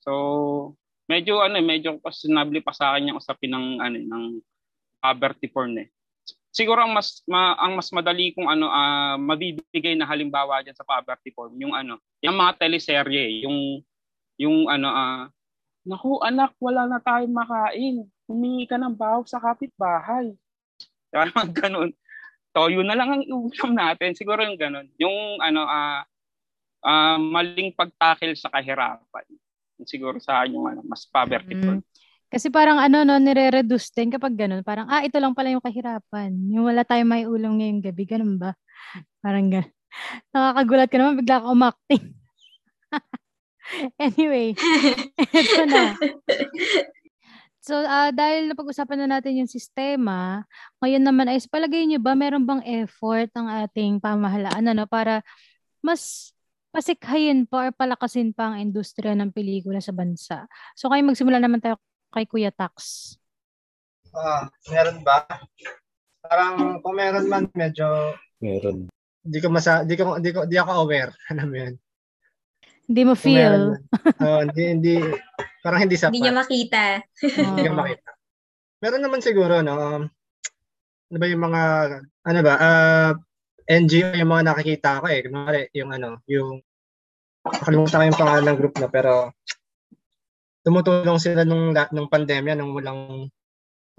So, medyo ano, medyo questionable pa sa akin yung usapin ng ano ng poverty porn eh. Siguro ang mas ma, ang mas madali kung ano ah, mabibigay na halimbawa diyan sa poverty porn, yung ano, yung mga teleserye, yung yung ano ah Naku, anak, wala na tayong makain. Humingi ka ng bahaw sa kapitbahay. Parang ganun. Toyo na lang ang ulam natin. Siguro yung ganun. Yung ano, ah ah, maling pagtakil sa kahirapan. Siguro sa akin yung ano, mas poverty Mm. Kasi parang ano, no, nire-reduce din kapag ganun. Parang, ah, ito lang pala yung kahirapan. Yung wala tayong may ulam ngayong gabi. Ganun ba? Parang ganun. Nakakagulat ka naman, bigla ka umakting. anyway, ito na. So, ah, dahil napag-usapan na natin yung sistema, ngayon naman ay palagay niyo ba meron bang effort ang ating pamahalaan ano, para mas pasikhayin pa or palakasin pa ang industriya ng pelikula sa bansa? So, kayo magsimula naman tayo kay Kuya Tax. Ah, meron ba? Parang kung meron man medyo Meron. di ko masa di ko di ko di ako aware alam mo yun. Hindi mo feel? Oo, hindi hindi parang hindi sapat. Hindi niya makita. Hindi Oo. makita. Meron naman siguro no. Um, ano ba yung mga ano ba? Ah NGO yung mga nakikita ko eh. Kunwari yung ano, yung nakalimutan ko yung pangalan ng group na pero tumutulong sila nung nung pandemya nung walang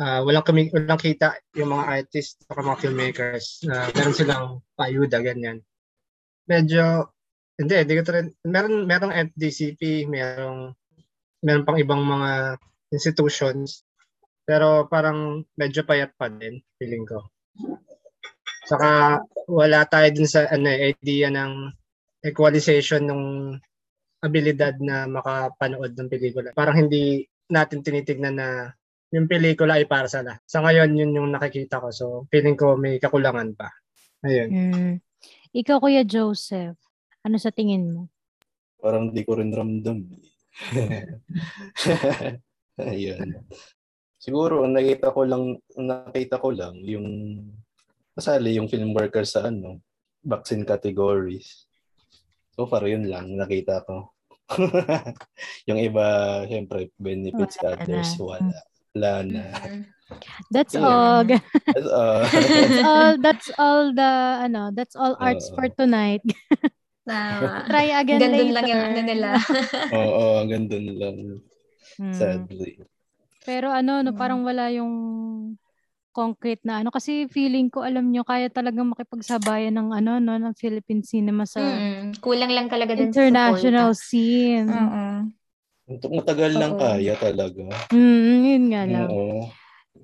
ah, walang kami walang kita yung mga artists at mga filmmakers na meron silang paayuda ganyan. Medyo hindi, hindi ko rin meron merong FDCP, merong meron pang ibang mga institutions pero parang medyo payat pa din feeling ko. Saka wala tayo dun sa ano eh, idea ng equalization ng abilidad na makapanood ng pelikula. Parang hindi natin tinitignan na yung pelikula ay para sa lahat. Sa ngayon, yun yung nakikita ko. So, feeling ko may kakulangan pa. Ayun. Mm. Ikaw, Kuya Joseph, ano sa tingin mo? Parang di ko rin ramdam. Ayun. Siguro, ang nakita ko lang, ang nakita ko lang, yung kasali yung film worker sa ano, vaccine categories. So far, yun lang, nakita ko. yung iba, syempre, benefits Wala na. others, wala. Wala na. Mm. That's Yeah. all. That's all. that's all. That's all the ano. That's all arts Oo. for tonight. Tama. Try again Gandun later. lang yung ano nila. Oo, hanggang dun lang. Hmm. Sadly. Pero ano, no, Mm. parang wala yung concrete na ano. Kasi feeling ko, alam nyo, kaya talagang makipagsabayan ng ano, no, ng Philippine cinema sa Mm, Kulang lang talaga din international sa scene. Oo. Matagal lang Oo. kaya talaga. Mm, yun nga lang. Oo.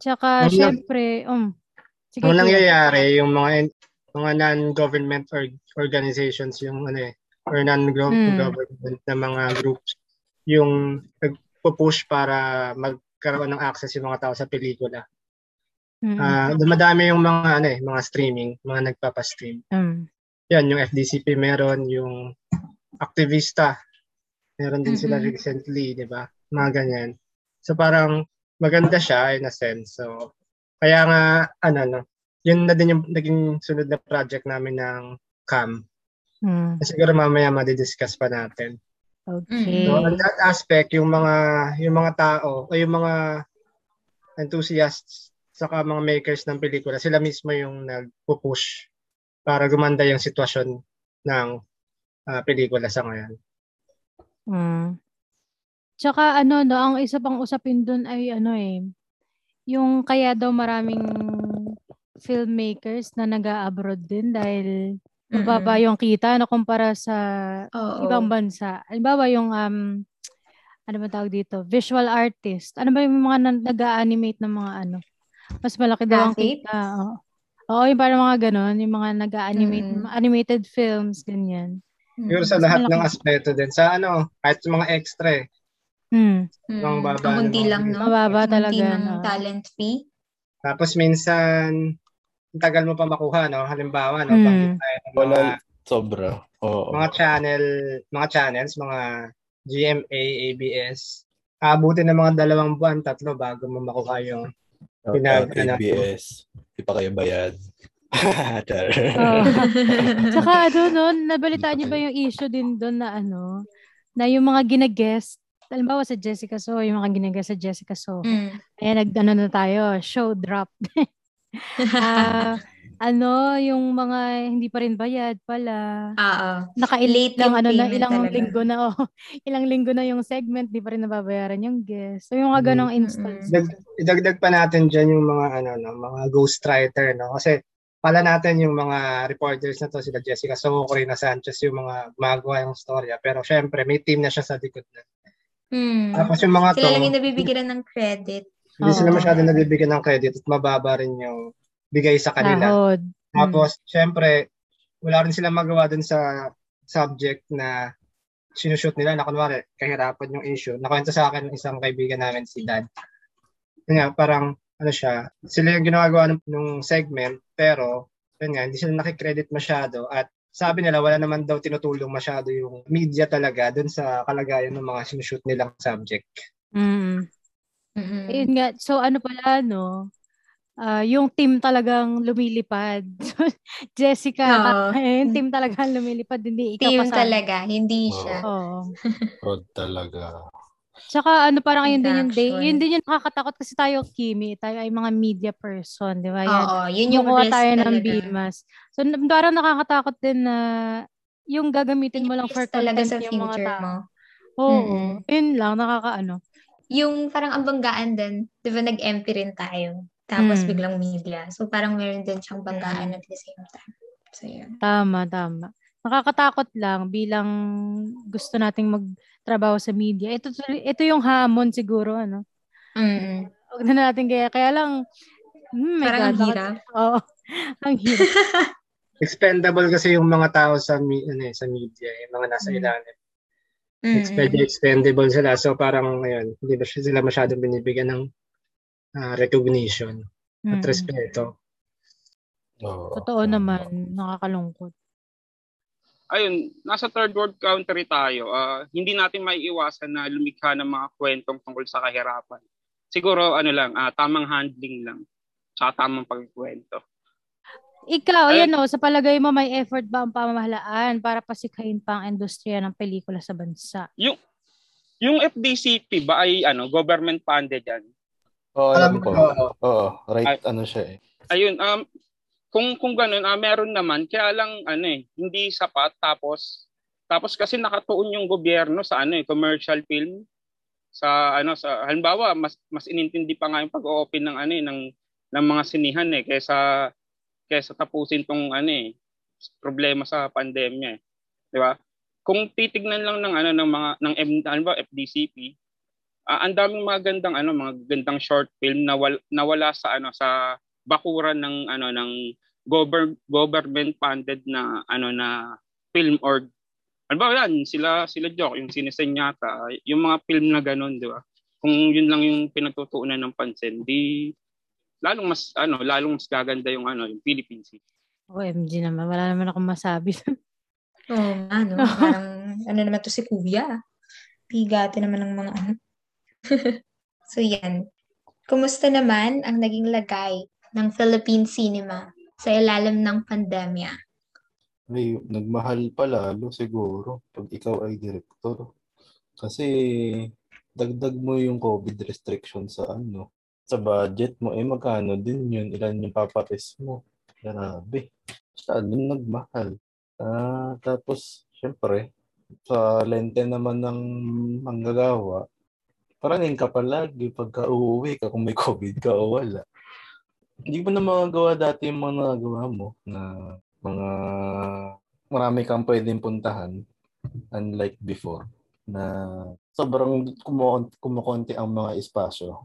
Tsaka, Wala. syempre, um, Sige, Ang Kuya. nangyayari, yung mga mga non-government or organizations, yung ano eh, or non-government na mga groups, yung nagpo-push para magkaroon ng access yung mga tao sa pelikula. Mm, Ah, dumadami yung mga ano eh, mga streaming, mga nagpapa-stream. mm, Yan, yung FDCP meron, yung aktivista. Meron din sila Mm-mm. recently, di ba? Mga ganyan. So parang maganda siya in a sense. So kaya nga ano no, yun na din yung naging sunod na project namin ng CAM. mm. Siguro mamaya madidiscuss pa natin. Okay. So on that aspect, yung mga yung mga tao o yung mga enthusiasts saka mga makers ng pelikula, sila mismo yung nagpo-push para gumanda yung sitwasyon ng ah, pelikula sa ngayon. Mm. Tsaka ano no, ang isa pang usapin dun ay ano eh, yung kaya daw maraming filmmakers na nag-abroad din dahil mababa yung kita no kumpara sa Oo. ibang bansa. Halimbawa yung um ano ba tawag dito? Visual artist. Ano ba yung mga nag-animate ng mga ano? Mas malaki daw ang kita. Oo. Oo, yung parang mga ganon, yung mga nag-animate, Mm. animated films, ganyan. Siguro sa Mas lahat ng malaki. aspeto din. Sa ano, kahit sa mga extra eh. Hmm. Mm, Ang baba ang hindi ng lang, no? Mababa talaga, hindi ng no? talent fee. Tapos minsan, tagal mo pa makuha, no? Halimbawa, no? Bakit tayo ng mga, Wala, sobra. Oo. mga channel, mga channels, mga GMA, ABS, aabutin ng mga dalawang buwan, tatlo bago mo makuha yung pinag- Pinag, ABS. Di pa kayo bayad. Oo. Tsaka ano, no, nabalitaan niyo ba yung issue din doon na ano, na yung mga gina-guest, halimbawa sa Jessica So, yung mga gina-guest sa Jessica So, Mm. ayan, nag, ano na tayo, show drop. Ah, ano, yung mga hindi pa rin bayad pala. Oo. Naka-late Late lang, ano na, ilang talaga. linggo na, oh, ilang linggo na yung segment, di pa rin nababayaran yung guest. So, yung mga ganong Mm-mm. instance. Dag- idagdag pa natin dyan yung mga ano no, mga ghostwriter no kasi pala natin yung mga reporters na to sila Jessica Soho, Corina Sanchez yung mga gumagawa yung storya pero syempre may team na siya sa likod na. Mm. Tapos yung mga to Sila lang yung nabibigyan ng credit. Hindi sila Oo. masyado nabibigyan ng credit at mababa rin yung bigay sa kanila. Sahod. Tapos syempre wala rin silang magawa dun sa subject na sinushoot nila na kunwari kahirapan yung issue. Nakwento sa akin ng isang kaibigan namin si Dad. Yun nga, parang ano siya, sila yung ginagawa ng, ng segment pero yun nga, hindi sila nakikredit masyado at sabi nila wala naman daw tinutulong masyado yung media talaga dun sa kalagayan ng mga sinushoot nilang subject. Mm. Mm-mm. Ayun nga, so ano pala, no? Ah, yung team talagang lumilipad. Jessica, Oo. eh, yung team talagang lumilipad, hindi ikaw Team kasama. talaga, hindi siya. Oo. Fraud talaga. Tsaka ano, parang yun din yung day, yun din yung nakakatakot kasi tayo, Kimi, tayo ay mga media person, di ba? Yan. Oo, yun yung Kumukuha risk tayo ng talaga. BMAS. So, n- parang nakakatakot din na yung gagamitin mo lang for talaga content sa yung mga future tao. mo. Oo. Mm-mm. Yun lang, nakakaano. Yung parang ang banggaan din, di ba nag-MP rin tayo. Tapos Mm. biglang media. So parang meron din siyang banggaan Mm. at the same time. So yun. Tama, tama. Nakakatakot lang bilang gusto nating magtrabaho sa media. Ito ito yung hamon siguro ano. Mm. Huwag na natin kaya kaya lang hmm, Parang God, ang hirap. Oo. ang hirap. Expendable kasi yung mga tao sa ano, eh, sa media, yung mga nasa Mm. ilalim. Mm-mm. Expend- expendable sila. So parang ngayon, hindi ba sila masyadong binibigyan ng ah, recognition at Mm. respeto. Oo. Totoo naman, nakakalungkot. ayun, nasa third world country tayo, ah, hindi natin maiiwasan na lumikha ng mga kwentong tungkol sa kahirapan. Siguro, ano lang, ah, tamang handling lang. Tsaka tamang pagkwento. Ikaw, Ay- ayan o, sa palagay mo, may effort ba ang pamahalaan para pasikhain pa ang industriya ng pelikula sa bansa? Yung, yung FDCP ba ay ano, government funded yan? Oo, alam Alam ko. oo. Right ano siya eh. Ayun, um, kung kung ganun, ah, meron naman, kaya lang ano eh, hindi sapat tapos tapos kasi nakatuon yung gobyerno sa ano eh, commercial film sa ano sa halimbawa mas mas inintindi pa nga yung pag-open ng ano eh, ng ng mga sinihan eh kaysa kaysa tapusin tong ano eh problema sa pandemya eh. 'Di ba? Kung titignan lang ng ano ng mga ng M, ano ba, FDCP, ah, ang daming mga gandang ano mga gandang short film na wal, nawala sa ano sa bakuran ng ano ng govern, government funded na ano na film or ano ba yan, sila sila joke yung sinesenyata, yung mga film na ganun, di ba? Kung yun lang yung pinagtutuunan ng pansin, di lalong mas ano, lalong mas gaganda yung ano, yung Philippine Sea. OMG naman, wala naman akong masabi. Oo nga, no? Parang, ano naman to si Kuya. Pigati naman ng mga ano. so, yan. Kumusta naman ang naging lagay ng Philippine cinema sa ilalim ng pandemya? Ay, nagmahal pa lalo siguro pag ikaw ay direktor. Kasi dagdag mo yung COVID restriction sa ano, sa budget mo, eh magkano din yun, ilan yung papatis mo. Grabe. Masyado nagmahal. Ah, tapos, syempre, sa lente naman ng manggagawa, paraning ka palagi pagka uuwi ka kung may COVID ka o wala. Hindi mo na magagawa dati yung mga nagawa mo na mga marami kang pwedeng puntahan unlike before na sobrang kumu- kumukonti ang mga espasyo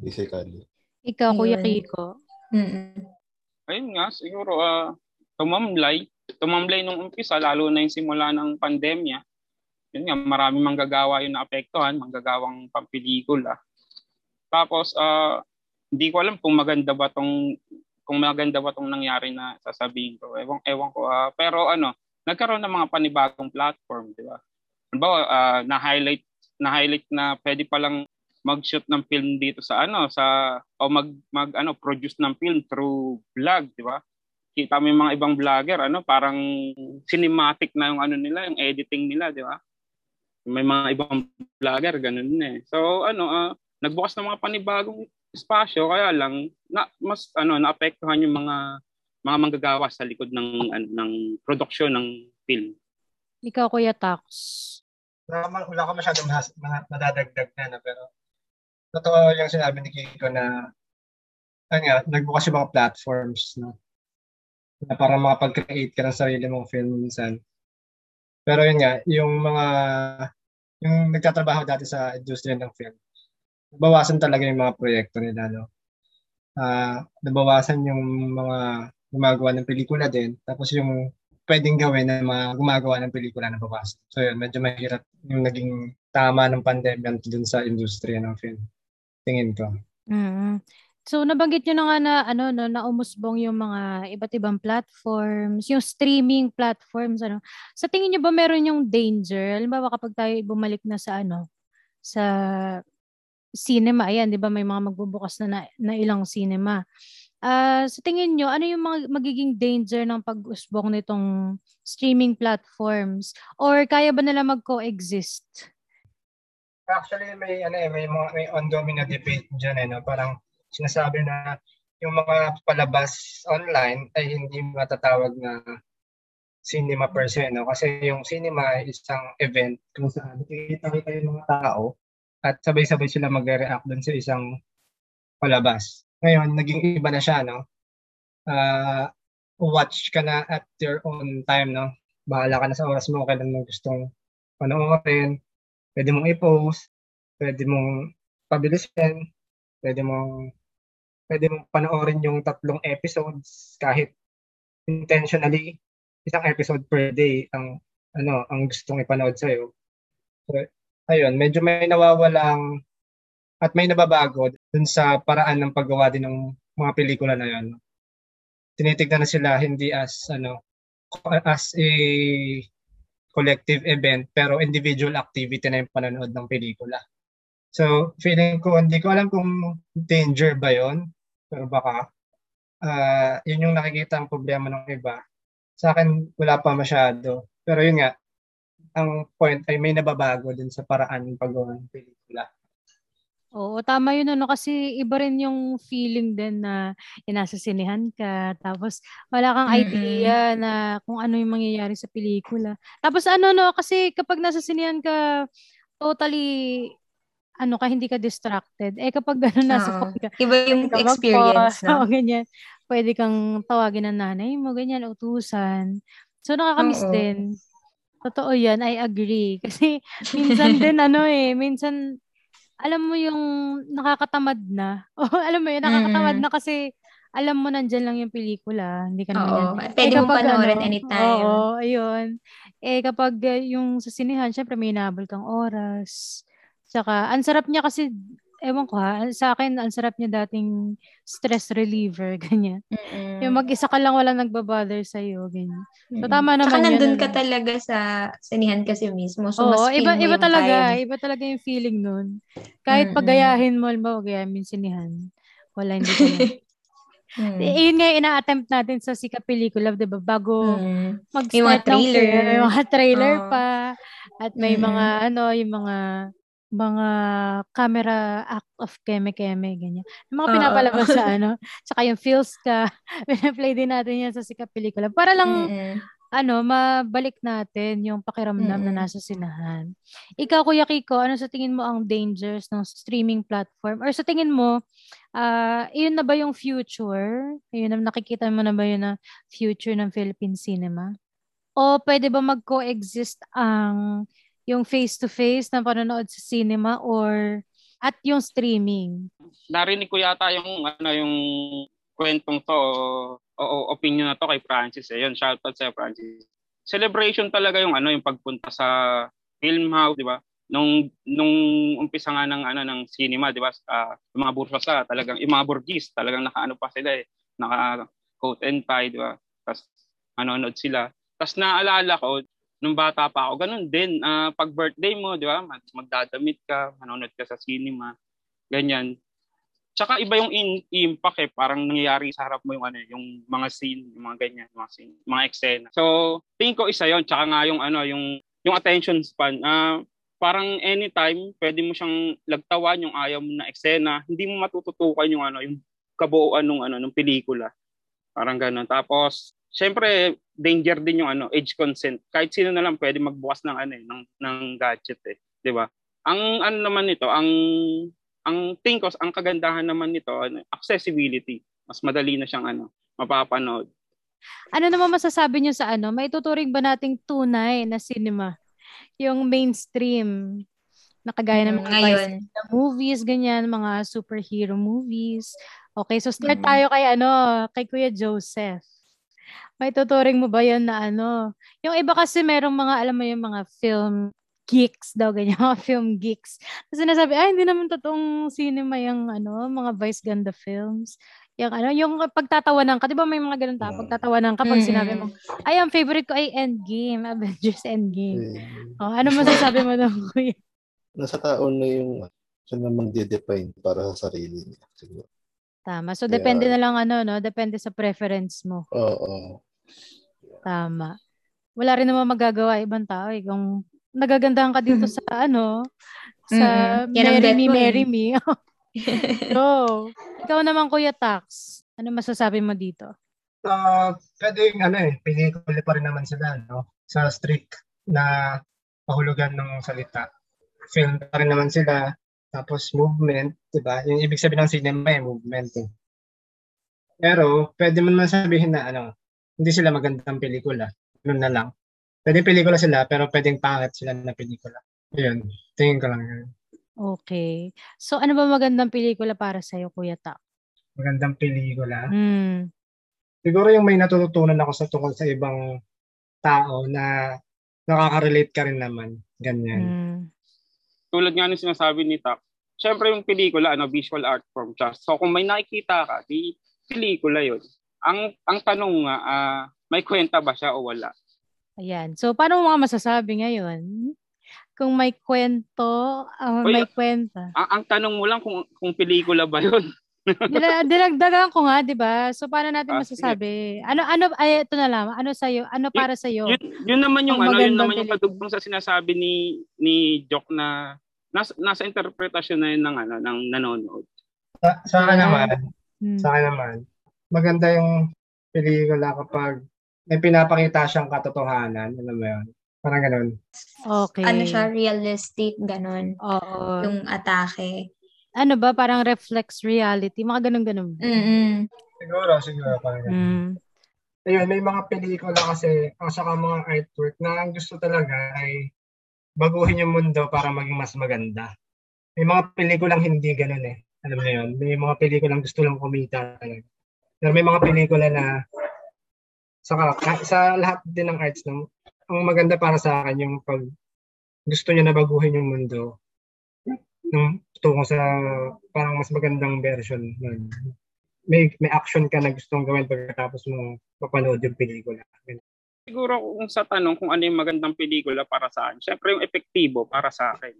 basically. Ikaw, Kuya. Rico. Mm-mm. Ayun nga, siguro ah tumamlay. Tumamlay nung umpisa, lalo na yung simula ng pandemya. Yun nga, marami manggagawa yung naapektuhan, manggagawang pampelikula. Tapos, ah hindi ko alam kung maganda ba tong kung maganda ba tong nangyari na sasabihin ko. Ewan, ewan ko. ah pero ano, nagkaroon ng mga panibagong platform, di ba? Halimbawa, ah, na-highlight na-highlight na pwede palang mag-shoot ng film dito sa ano sa o mag mag ano produce ng film through vlog, di ba? Kita mo yung mga ibang vlogger, ano, parang cinematic na yung ano nila, yung editing nila, di ba? May mga ibang vlogger ganun na eh. So ano, ah, nagbukas ng mga panibagong espasyo kaya lang na mas ano naapektuhan yung mga mga manggagawa sa likod ng ano, ng produksyon ng film. Ikaw, Kuya Tax. wala, ka- wala ka masyadong mas, ma- madadagdag na, no? pero totoo yung sinabi ni Kiko na ano nga, nagbukas yung mga platforms no? na para makapag-create ka ng sarili mong film minsan. Pero yun nga, yung mga yung nagtatrabaho dati sa industriya ng film, nabawasan talaga yung mga proyekto nila. No? Ah, nabawasan yung mga gumagawa ng pelikula din. Tapos yung pwedeng gawin ng mga gumagawa ng pelikula na babasan. So yun, medyo mahirap yung naging tama ng pandemya dun sa industriya ng film. Tingin ko. mm So, nabanggit nyo na nga na, ano, no, na umusbong yung mga iba't ibang platforms, yung streaming platforms, ano. Sa tingin nyo ba meron yung danger? Halimbawa, kapag tayo bumalik na sa, ano, sa cinema, ayan, di ba, may mga magbubukas na, na, na ilang cinema. Ah, sa tingin nyo, ano yung mga magiging danger ng pag-usbong nitong streaming platforms? Or kaya ba nila mag-coexist? Actually, may ano eh, may mga may ongoing na debate diyan eh, no? Parang sinasabi na yung mga palabas online ay hindi matatawag na cinema per se, no? Kasi yung cinema ay isang event kung saan nakikita yung mga tao at sabay-sabay sila magre-react dun sa isang palabas. Ngayon, naging iba na siya, no? Ah, watch ka na at your own time, no? Bahala ka na sa oras mo kailan mo gustong panoorin. Pwede mong i-post, pwede mong pabilisin, pwede mong pwede mong panoorin yung tatlong episodes kahit intentionally isang episode per day ang ano ang gustong ipanood sa iyo. So, ayun, medyo may nawawalang at may nababago dun sa paraan ng paggawa din ng mga pelikula na yun. Tinitignan na sila hindi as ano as a collective event pero individual activity na yung panonood ng pelikula. So, feeling ko, hindi ko alam kung danger ba yon pero baka ah yun yung nakikita ang problema ng iba. Sa akin, wala pa masyado. Pero yun nga, ang point ay may nababago din sa paraan ng paggawa ng pelikula. Oo, tama yun ano kasi iba rin yung feeling din na inasasinihan ka tapos wala kang Mm-mm. idea na kung ano yung mangyayari sa pelikula. Tapos ano no kasi kapag nasasinihan ka totally ano ka hindi ka distracted. Eh kapag gano'n nasa phone ka, Iba yung ka experience, mag-pause, oo, no? ganyan. Pwede kang tawagin ng nanay mo, ganyan, utusan. So nakakamiss Oo. din. Totoo yan, I agree. Kasi minsan din ano eh, minsan alam mo yung nakakatamad na. O alam mo yun, nakakatamad Mm. na kasi alam mo nandyan lang yung pelikula. Hindi ka naman Oo. yan. Pwede mo kapag panoorin ano, anytime. Oo, ayun. Eh kapag uh, yung sa sinihan, syempre may inaabol kang oras. Tsaka, ang sarap niya kasi, ewan ko ha, sa akin, ang sarap niya dating stress reliever, ganyan. Mm-mm. Yung mag-isa ka lang walang nagbabother sa'yo, ganyan. So, Mm. tama naman Tsaka yun, nandun ano. ka talaga sa sinihan kasi mismo. So, Oo, mas iba, iba talaga. vibe. Iba talaga yung feeling nun. Kahit Mm-mm. pagayahin mo, halimbawa, gayahin yung sinihan. Wala, hindi. Mm. Eh, yun nga yung ina-attempt natin sa Sika Pelikula, di ba? Bago Mm. mag-start Yung mga trailer. Ng, yung mga trailer Oo. pa. At may Mm. mga, ano, yung mga mga camera act of keme-keme, ganyan. Yung mga pinapalabas sa ano, tsaka yung feels ka, pinaplay din natin yan sa Sika Pelikula. Para lang, Mm-mm. ano, mabalik natin yung pakiramdam na Mm-mm. nasa sinahan. Ikaw, Kuya Kiko, ano sa tingin mo ang dangers ng streaming platform? Or sa tingin mo, ah yun na ba yung future? Yun na, nakikita mo na ba yun na future ng Philippine cinema? O pwede ba mag-coexist ang yung face-to-face na panonood sa cinema or at yung streaming? Narinig ko yata yung ano yung kwentong to o, o opinion na to kay Francis eh. Yun, shoutout sa Francis. Celebration talaga yung ano yung pagpunta sa film house, di ba? Nung nung umpisa nga ng ano ng cinema, di ba? Ah, yung mga bursasa, talagang yung mga burgis, talagang nakaano pa sila eh. Naka coat and tie, di ba? Tapos manonood sila. Tapos naalala ko nung bata pa ako, ganun din. ah, pag birthday mo, di ba? Mag- Magdadamit ka, manonood ka sa cinema. Ganyan. Tsaka iba yung in- impact eh, parang nangyayari sa harap mo yung ano, yung mga scene, yung mga ganyan, mga scene, mga eksena. So, tingin ko isa yon tsaka nga yung ano, yung yung attention span. Ah, parang anytime pwede mo siyang lagtawan yung ayaw mo na eksena, hindi mo matututukan yung ano, yung kabuuan ng ano, ng pelikula. Parang ganun. Tapos, syempre, danger din yung ano, age consent. Kahit sino na lang pwede magbukas ng ano eh, ng, ng gadget eh, 'di ba? Ang ano naman nito, ang ang tingin ko, ang kagandahan naman nito, ano, accessibility. Mas madali na siyang ano, mapapanood. Ano naman masasabi niyo sa ano? May tuturing ba nating tunay na cinema? Yung mainstream na kagaya ng Mm, mga ngayon. Movies, ganyan, mga superhero movies. Okay, so start Mm. tayo kay ano, kay Kuya Joseph. May tuturing mo ba yan na ano? Yung iba kasi merong mga, alam mo yung mga film geeks daw, ganyan, mga film geeks. Kasi sinasabi, ay, hindi naman totoong cinema yung ano, mga Vice Ganda films. Yung ano, yung pagtatawanan ka, di ba may mga ganun tao, Yeah. pagtatawanan ka pag sinabi mo, ay, ang favorite ko ay Endgame, Avengers Endgame. Eh, Oh, ano masasabi mo doon, kuya? nasa tao na yung siya na magde-define para sa sarili niya. Siguro. Tama. So, Kaya- depende na lang ano, no? Depende sa preference mo. Oo. Tama. Wala rin naman magagawa ibang tao eh. Kung nagagandahan ka dito sa ano, sa ang Marry Me. Marry Me. so, ikaw naman, Kuya Tax. Ano masasabi mo dito? Ah, pwede yung ano eh, pelikula pa rin naman sila, no? Sa strict na pahulugan ng salita. Film pa rin naman sila, tapos movement, di ba? Yung ibig sabihin ng cinema eh, movement eh. Pero, pwede mo naman sabihin na ano, hindi sila magandang pelikula. Ganun na lang. Pwede pelikula sila, pero pwedeng pangit sila na pelikula. Yun, tingin ko lang yun. Okay. So, ano ba magandang pelikula para sa'yo, Kuya Tax? Magandang pelikula. Hmm. siguro yung may natututunan ako sa tungkol sa ibang tao na nakaka-relate ka rin naman. Ganyan. Hmm. Tulad nga ng sinasabi ni Tak, syempre yung pelikula, ano, visual art form siya. So kung may nakikita ka, di pelikula yun. Ang ang tanong nga, ah, may kwenta ba siya o wala? Ayan. So, paano mo nga masasabi ngayon? Kung may kwento, ah, Uy, may kwenta. Ang, ang tanong mo lang kung kung pelikula ba yun. Dila- Dinagdagan ko nga, 'di ba? So paano natin Ah, masasabi? Ano ano ay ito na lang. Ano sa ano para sa iyo? Yun, yun naman yung ano, yun naman yung kadugtong sa sinasabi ni ni Jock na nasa, nasa interpretasyon na yun ng ano ng nanonood. Sa, sa akin naman, Hmm. sa akin naman, maganda yung pelikula kapag may pinapakita siyang katotohanan. Alam mo yun? Parang ganun. Okay. Ano siya, realistic, ganon. Oo. Yung atake. Ano ba parang reflex reality, mga ganun-ganun. Mm-mm. Siguro, siguro. Parang ganun. Mm. Ayun, may mga pelikula kasi, ang saka mga artwork na ang gusto talaga ay baguhin yung mundo para maging mas maganda. May mga pelikulang hindi ganun eh. Alam mo yun? May mga pelikulang gusto lang kumita talaga. Pero may mga pelikula na sa, ka- sa lahat din ng arts, no, ang maganda para sa akin yung pag gusto niya na baguhin yung mundo nung tungo sa parang mas magandang version nun. May, may action ka na gustong gawin pagkatapos mo mapanood yung pelikula. Siguro kung sa tanong kung ano yung magandang pelikula para sa akin, syempre yung epektibo para sa akin.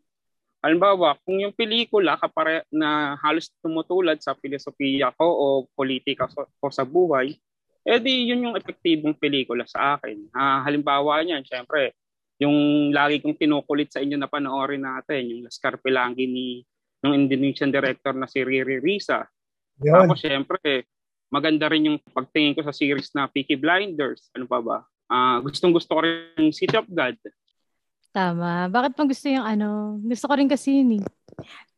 Halimbawa, kung yung pelikula kapare na halos tumutulad sa filosofiya ko o politika ko, sa buhay, edi yun yung epektibong pelikula sa akin. Ah, halimbawa niyan, syempre, yung lagi kong kinukulit sa inyo na panoorin natin, yung Laskar Pelangi ni ng Indonesian director na si Riri Risa. Yun. Tapos syempre, maganda rin yung pagtingin ko sa series na Peaky Blinders. Ano pa ba? Ah, gustong gusto ko rin yung City of God. Tama. Bakit pang gusto yung ano? Gusto ko rin kasi yun eh.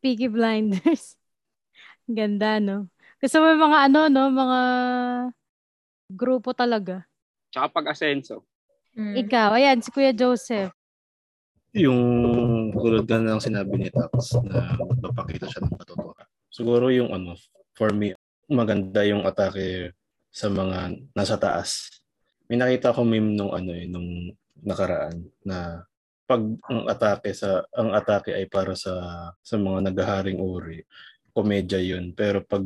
Peaky Blinders. Ganda, no? Mo yung mga ano, no? Mga grupo talaga. Tsaka pag-asenso. Mm. Ikaw, ayan, si Kuya Joseph. Yung tulad ka ng sinabi ni Tax na magpapakita siya ng katotohanan. Siguro yung ano, for me, maganda yung atake sa mga nasa taas. May nakita ko meme nung ano eh, nung nakaraan na pag ang atake sa ang atake ay para sa sa mga naghaharing uri, komedya 'yun. Pero pag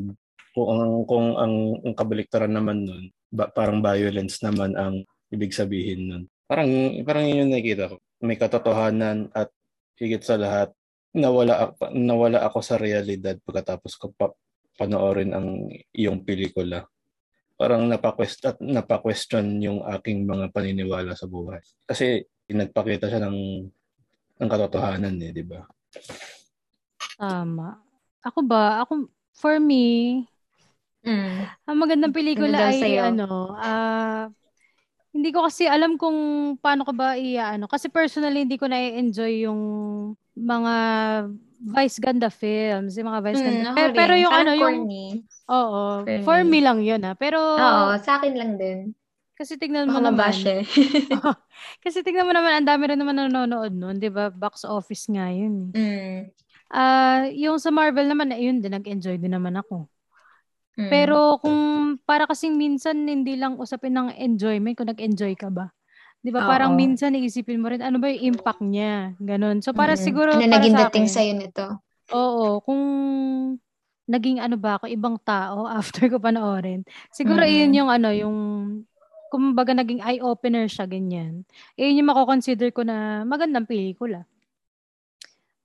kung ang kung ang, ang kabaliktaran naman nun, ba, parang violence naman ang ibig sabihin nun. Parang parang yun yung nakikita ko. May katotohanan at higit sa lahat nawala nawala ako sa realidad pagkatapos ko pa, panoorin ang iyong pelikula. Parang napaquest at napa-question yung aking mga paniniwala sa buhay. Kasi nagpakita siya ng ng katotohanan eh, di ba? Tama. Ako ba? Ako, for me, Mm. ang magandang pelikula ay sa'yo? ano, ah, hindi ko kasi alam kung paano ko ba i-ano. Kasi personally, hindi ko na-enjoy yung mga Vice Ganda films, yung mga Vice Mm, Ganda. ako Pero, rin. pero yung Parang ano, yung, corny. oo, For for me. me lang yun ah. Pero, Oo, sa akin lang din. Kasi tignan mo Baka naman. mabash eh. kasi tignan mo naman, ang dami rin naman nanonood nun, di ba? Box office nga yun. eh. Mm. Ah, yung sa Marvel naman, eh, yun din, nag-enjoy din naman ako. Mm. Pero kung para kasing minsan hindi lang usapin ng enjoyment kung nag-enjoy ka ba. 'Di ba? Parang minsan iisipin mo rin ano ba yung impact niya, ganun. So para Mm. siguro ano para naging sa dating akin, sa'yo nito? Oo, kung naging ano ba ako ibang tao after ko panoorin. Siguro Mm. iyon yung ano yung kumbaga naging eye opener siya ganyan. Iyon yung mako-consider ko na magandang pelikula.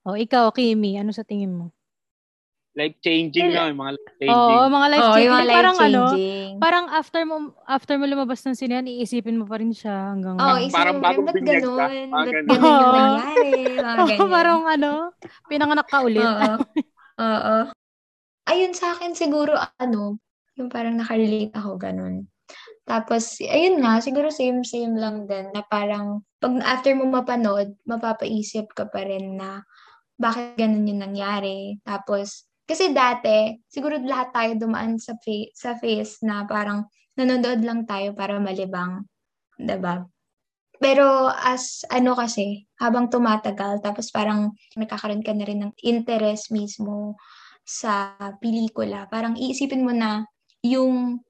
O ikaw, Kimi, ano sa tingin mo? Life-changing na, yung mga life-changing. Oo, mga life Oo, mga parang ano, life-changing. parang after mo after mo lumabas ng sine yan, iisipin mo pa rin siya hanggang Oo, Parang isipin mo rin, ba't ganun? Ba't ganun. yung nangyari? Mga Oo, ganyan. parang ano, pinanganak ka ulit. Oo. Oo. Ayun sa akin siguro ano, yung parang nakarelate ako ganun. Tapos, ayun nga, siguro same-same lang din na parang pag after mo mapanood, mapapaisip ka pa rin na bakit ganun yung nangyari. Tapos, kasi dati, siguro lahat tayo dumaan sa, fa- sa phase na parang nanonood lang tayo para malibang. ba? Pero as ano kasi, habang tumatagal, tapos parang nagkakaroon ka na rin ng interest mismo sa pelikula, parang iisipin mo na yung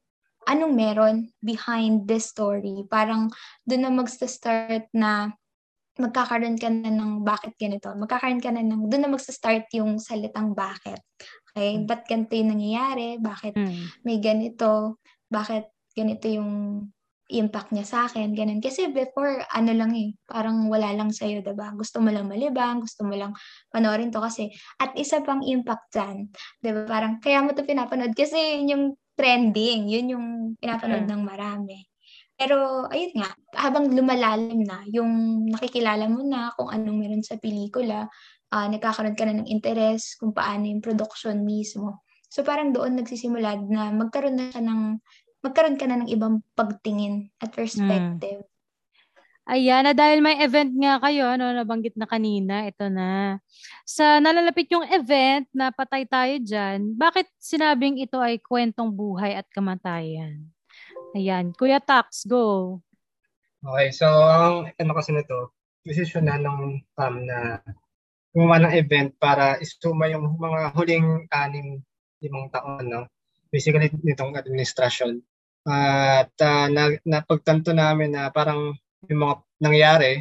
anong meron behind this story. Parang doon na magsa-start na magkakaroon ka na ng bakit ganito. Magkakaroon ka na ng, doon na magsa-start yung salitang bakit. Okay? Ba't ganito yung nangyayari? Bakit Mm. may ganito? Bakit ganito yung impact niya sa akin? Ganun. Kasi before, ano lang eh, parang wala lang sa'yo, diba? Gusto mo lang malibang, gusto mo lang panoorin to kasi. At isa pang impact dyan, diba? Parang, kaya mo to pinapanood kasi yun yung trending, yun yung pinapanood ng marami. Pero, ayun nga, habang lumalalim na, yung nakikilala mo na kung anong meron sa pelikula, ah, nagkakaroon ka na ng interest kung paano yung production mismo. So, parang doon nagsisimula na magkaroon na siya ng, magkaroon ka na ng ibang pagtingin at perspective. Ayan, na dahil may event nga kayo, ano, nabanggit na kanina, ito na. Sa nalalapit yung event na patay tayo dyan, bakit sinabing ito ay kwentong buhay at kamatayan? Ayan, Kuya Tax, go. Okay, so ang ano kasi nito, decision na ng PAM na gumawa ng event para isuma yung mga huling anim, limang taon, no? basically nitong administrasyon. At ah, na, napagtanto namin na parang yung mga nangyari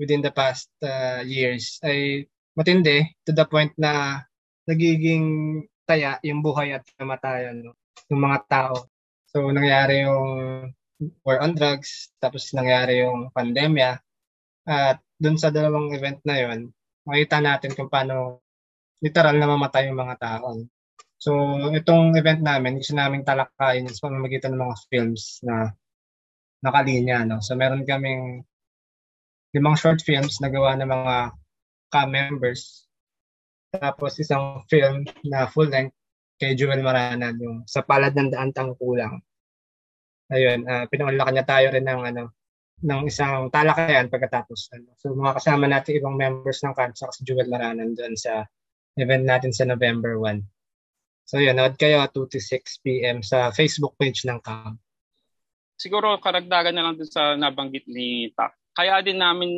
within the past ah, years ay matindi to the point na nagiging taya yung buhay at kamatayan no, ng mga tao. So nangyari yung war on drugs, tapos nangyari yung pandemya. At dun sa dalawang event na yon, makita natin kung paano literal na mamatay yung mga tao. So, itong event namin, gusto namin talakayin sa pamamagitan ng mga films na nakalinya. No? So, meron kaming limang short films na gawa ng mga cam members. Tapos isang film na full length kay Joel Maranan, yung Sa Palad ng Daan Tangkulang. Ayun, uh, pinangunlakan niya tayo rin ng ano, ng isang talakayan pagkatapos. Ano. So mga kasama natin ibang members ng camp sa si Joel Maranan doon sa event natin sa November 1. So yun, nood kayo 2 to 6 p.m. sa Facebook page ng camp. Siguro karagdagan na lang dun sa nabanggit ni Tak. Kaya din namin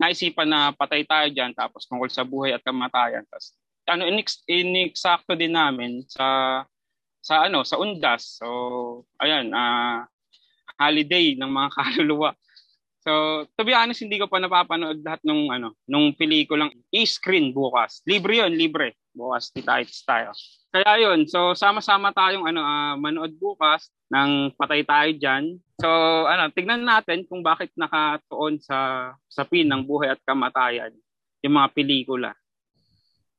naisipan na patay tayo dyan tapos tungkol sa buhay at kamatayan. Tapos, ano, inex- ineksakto din namin sa sa ano sa undas. So, ayan, ah holiday ng mga kaluluwa. So, to be honest, hindi ko pa napapanood lahat nung ano, nung pelikulang e-screen bukas. Libre 'yon, libre. Bukas di tayo tayo. Kaya 'yun, so sama-sama tayong ano ah, manood bukas ng Patay Tayo Diyan. So, ano, tignan natin kung bakit nakatuon sa sa pin ng buhay at kamatayan yung mga pelikula.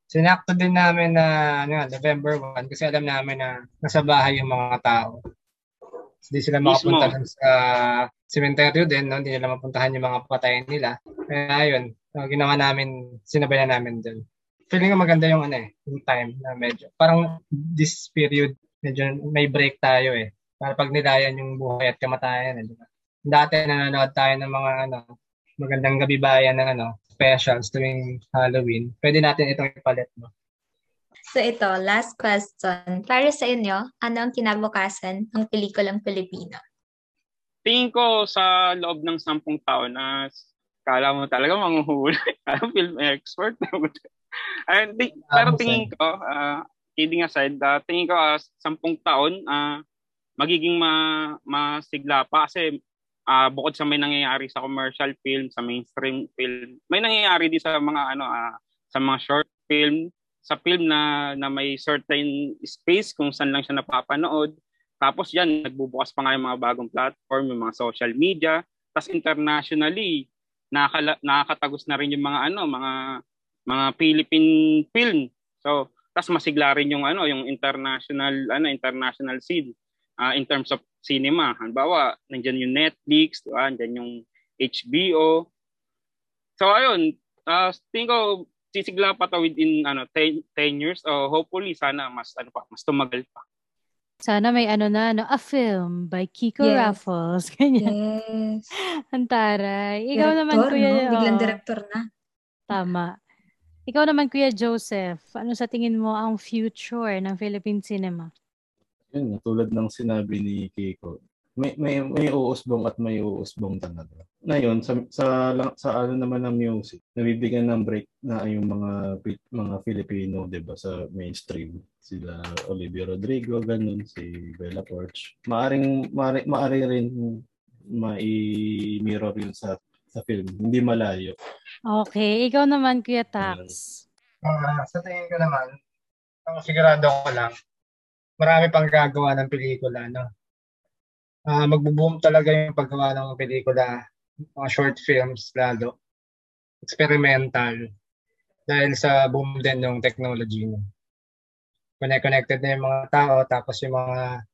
Sinakto din namin na ano, November 1 kasi alam namin na nasa bahay yung mga tao. Hindi sila Mismo. makapunta dun sa cemetery din, no? hindi nila mapuntahan yung mga patayin nila. Kaya yun, uh, ginawa namin, sinabayan namin dun. Feeling ko maganda yung ano eh, yung time na medyo, parang this period, medyo may break tayo eh. Para pag nilayan yung buhay at kamatayan. Eh, di ba? Dati nanonood tayo ng mga ano, magandang gabi bayan ng ano, specials tuwing Halloween. Pwede natin itong ipalit mo. So ito, last question. Para sa inyo, ano ang kinabukasan ng pelikulang Pilipino? Tingin ko sa loob ng sampung taon na kala mo talaga manghuhuli. Parang film expert. And, di- pero tingin ko, ah, kidding aside, ah, tingin ko ah, sampung taon, ah, magiging ma masigla pa kasi ah, bukod sa may nangyayari sa commercial film, sa mainstream film, may nangyayari din sa mga ano ah, sa mga short film, sa film na na may certain space kung saan lang siya napapanood. Tapos yan, nagbubukas pa nga yung mga bagong platform, yung mga social media. Tapos internationally, nakakala, nakakatagos na rin yung mga ano, mga mga Philippine film. So, tapos masigla rin yung ano, yung international ano, international scene uh, in terms of cinema. Halimbawa, nandiyan yung Netflix, diba? nandiyan yung HBO. So ayun, uh, tingin ko sisigla pa to within ano 10, 10 years. So hopefully sana mas ano pa, mas tumagal pa. Sana may ano na, no, a film by Kiko Yes. Raffles. Ganyan. Yes. Ang taray. Ikaw Director, naman, Kuya. no? Biglang oh, director na. Tama. Ikaw naman, Kuya Joseph. Ano sa tingin mo ang future ng Philippine cinema? Yun, tulad ng sinabi ni Kiko, may may may uusbong at may uusbong talaga. Ngayon sa sa sa ano naman ng music, nabibigyan ng break na yung mga mga Filipino, 'di ba, sa mainstream. Sila Olivia Rodrigo, ganun si Bella Porch. Maaring maari, maari rin mai-mirror yun sa sa film. Hindi malayo. Okay. Ikaw naman, Kuya Tax. Ah, sa tingin ko naman, ang sigurado ko lang, marami pang gagawa ng pelikula, no? Ah, magbo-boom talaga yung paggawa ng pelikula, mga short films lalo. Experimental. Dahil sa boom din ng technology, no? Connect-connected na yung mga tao, tapos yung mga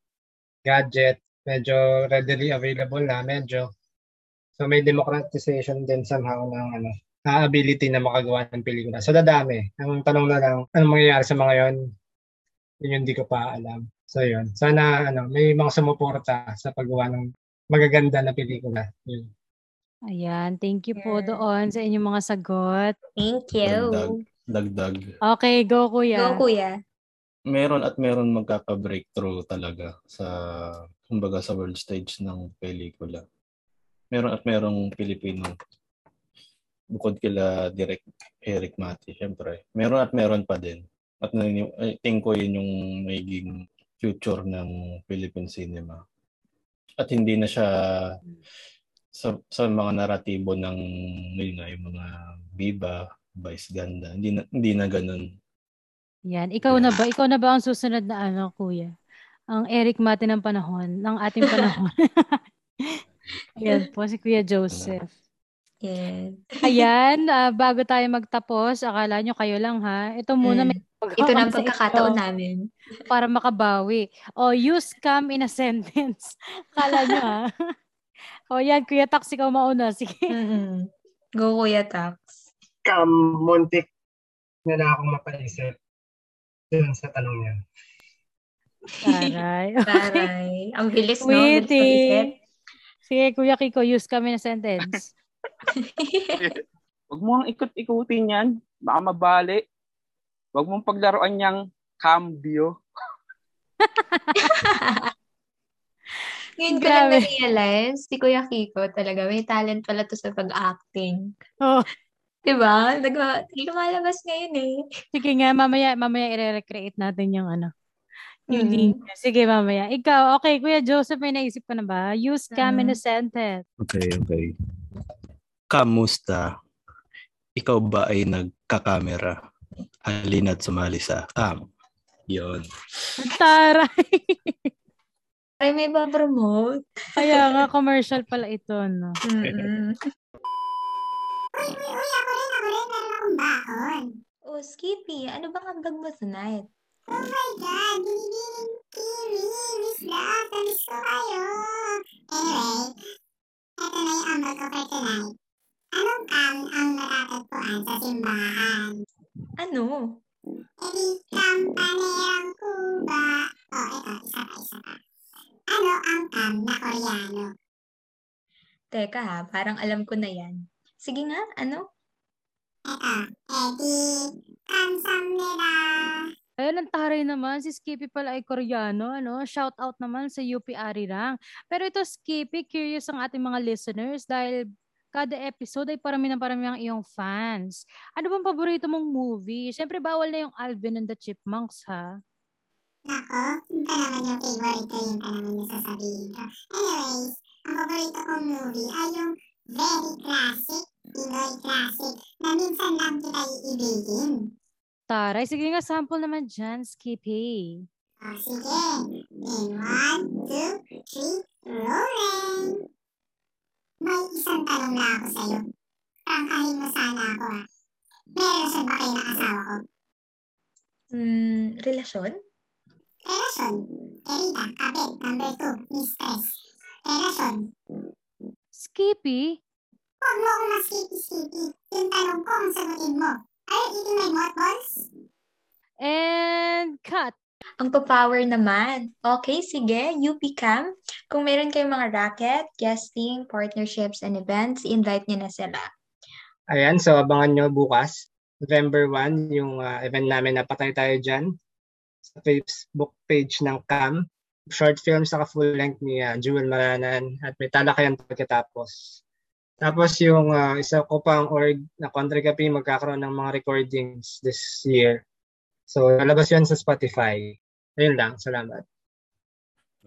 gadget, medyo readily available na, medyo. So may democratization din somehow ng ano, na ability na makagawa ng pelikula. So dadami. Ang tanong na lang, anong mangyayari sa mga yon? Yun yung hindi ko pa alam. So yun. Sana ano, may mga sumuporta sa paggawa ng magaganda na pelikula. Yun. Ayan. Thank you po doon sa inyong mga sagot. Thank you. Dagdag. Dagdag. Okay, go, Kuya. Go, kuya. meron at meron magkaka-breakthrough talaga sa kumbaga sa world stage ng pelikula. Meron at merong Pilipino bukod kila Direk Eric Mati, syempre. Meron at meron pa din. At I think ko yun yung magiging future ng Philippine cinema. At hindi na siya sa, sa mga naratibo ng yun nga, yung mga Viva, Vice Ganda. Hindi na, hindi na ganun. Yan. Ikaw na ba? Ikaw na ba ang susunod na ano, kuya? Ang Eric Mate ng panahon, ng ating panahon. Ayan po, si Kuya Joseph. Yes. Ayan, ah, bago tayo magtapos, akala nyo kayo lang ha. Ito muna Mm. may Ito na ang pagkakataon namin. para makabawi. O, use scam in a sentence. Akala nyo ha. o yan, Kuya Tax, ikaw mauna. Sige. Mm-mm. Go, Kuya Tax. Kam, muntik na na akong mapaisip dun sa tanong niya. Taray. Taray. Ang bilis, no? Witty. Sige, Kuya Kiko, use scam in a sentence. Huwag mo ang ikot-ikutin yan. Baka mabali. Huwag mong paglaruan niyang cambio. Ngayon ko lang na-realize, si Kuya Kiko talaga, may talent pala to sa pag-acting. Oh, Diba? Nag- lumalabas ngayon eh. sige nga, mamaya, mamaya i-recreate natin yung ano. Yung Mm. link. Sige, mamaya. Ikaw, okay, Kuya Joseph, may naisip ka na ba? Use scam in a sentence. Okay, okay. Kamusta? Ikaw ba ay nagkakamera? Halina't sumali sa cam. Yon. Taray. Ay, may ba-promote? Kaya nga, commercial pala ito, no? Mm-mm. Uy, uy, uy, ako rin, ako rin, meron akong baon. Oh, Skippy, ano bang ambag mo tonight? Oh my God, binibining kiwi, miss love, namiss ko kayo. Anyway, eto na yung ambag ko for tonight. Anong cam ang natatagpuan sa simbahan? Ano? Edi kampanerang kuba. Oh, eto, isa pa, isa pa. Ano ang cam na koreano? Teka ha, parang alam ko na yan. Sige nga, ano? Eto, edi kamsamnida. Ayun, ang taray naman. Si Skippy pala ay Koreano, ano? Shout out naman sa UP Arirang. Pero ito, Skippy, curious ang ating mga listeners dahil kada episode ay parami na parami ang iyong fans. Ano bang paborito mong movie? Siyempre, bawal na yung Alvin and the Chipmunks, ha? Nako, yun pa yung favorite ko, yun pa naman yung sasabihin ko. Anyways, ang paborito kong movie ay yung very classic, Pinoy classic, na minsan lang kita iibigin. Taray, sige nga, sample naman dyan, Skippy. O sige, in one, two, three, rolling! May isang tanong na ako sa'yo. Prangkahin mo sana ako ah. May relasyon ba kayo ng asawa ko? Hmm, relasyon? Relasyon. Erida, Abel, number two, mistress. Relasyon. Skippy? Huwag mo akong maskipi-skipi. Yung tanong ko ang sagutin mo. Are you eating my mothballs? And cut. Ang pa-power naman. Okay, sige, UP Cam. Kung meron kayong mga racket, guesting, partnerships, and events, invite nyo na sila. Ayan, so abangan nyo bukas. November 1, yung ah, event namin na Patay Tayo Dyan sa Facebook page ng CAM. Short film sa full length ni ah, Jewel Maranan at may talakayan pagkatapos. Tapos yung ah, isa ko pang org na Country Cafe magkakaroon ng mga recordings this year. So lalabas yun sa Spotify. Ayun lang, salamat.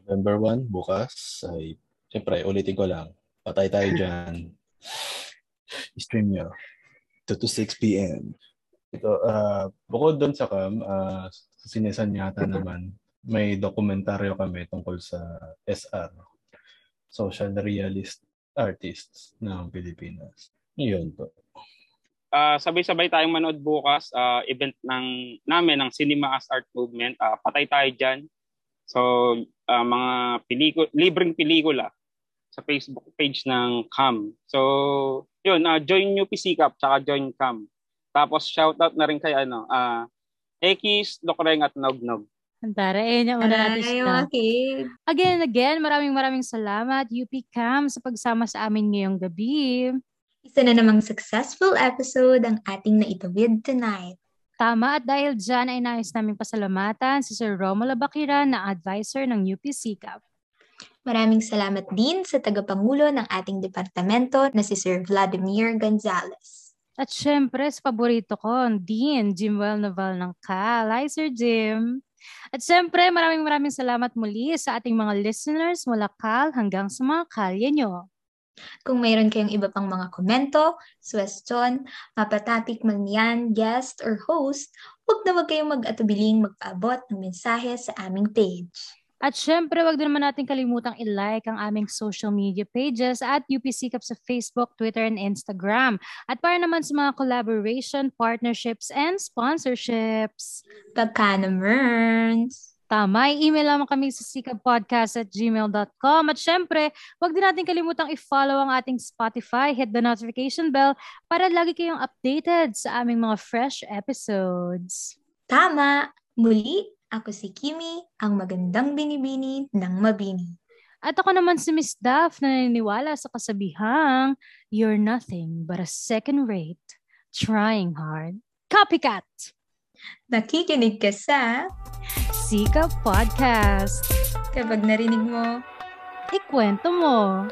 November 1, bukas. Ay, siyempre, ulitin ko lang. Patay tayo dyan. Stream nyo. 2 to 6 p.m. Ito, ah, bukod doon sa cam, uh, sa sinisan yata naman, may dokumentaryo kami tungkol sa SR, Social Realist Artists ng Pilipinas. Yun po. Ah, sabay-sabay tayong manood bukas ah, event ng namin ng Cinema as Art Movement. Ah, patay tayo diyan. So ah, mga pelikula, libreng pelikula sa Facebook page ng CAM. So yun, ah, join UP Sikap tsaka join CAM. Tapos shoutout na rin kay ano, ah Ekis, Dokreng at Nognog. Ayun yung una natin siya. Again and again, maraming maraming salamat UP Cam sa pagsama sa amin ngayong gabi. Isa na namang successful episode ang ating naitawid tonight. Tama at dahil dyan ay nais naming pasalamatan si Sir Romulo Bakiran na advisor ng UP SICAP. Maraming salamat din sa tagapangulo ng ating departamento na si Sir Vladimir Gonzalez. At syempre sa paborito ko, Dean Jimwell Naval ng CAL. Hi Sir Jim! At siyempre, maraming maraming salamat muli sa ating mga listeners mula Kal hanggang sa mga kalye nyo. Kung mayroon kayong iba pang mga komento, question, mapatopic man yan, guest or host, huwag na huwag kayong mag-atubiling magpaabot ng mensahe sa aming page. At syempre, wag din naman natin kalimutang i-like ang aming social media pages at UPC Cup sa Facebook, Twitter, and Instagram. At para naman sa mga collaboration, partnerships, and sponsorships. Pagka Merns! Tama, i-email lamang kami sa sikapodcast at gmail.com. At syempre, wag din natin kalimutang i-follow ang ating Spotify, hit the notification bell para lagi kayong updated sa aming mga fresh episodes. Tama! Muli, ako si Kimi, ang magandang binibini ng mabini. At ako naman si Miss Duff na naniniwala sa kasabihang, you're nothing but a second-rate, trying hard, copycat! Nakikinig ka sa Sika Podcast. kapag narinig mo Ikwento mo.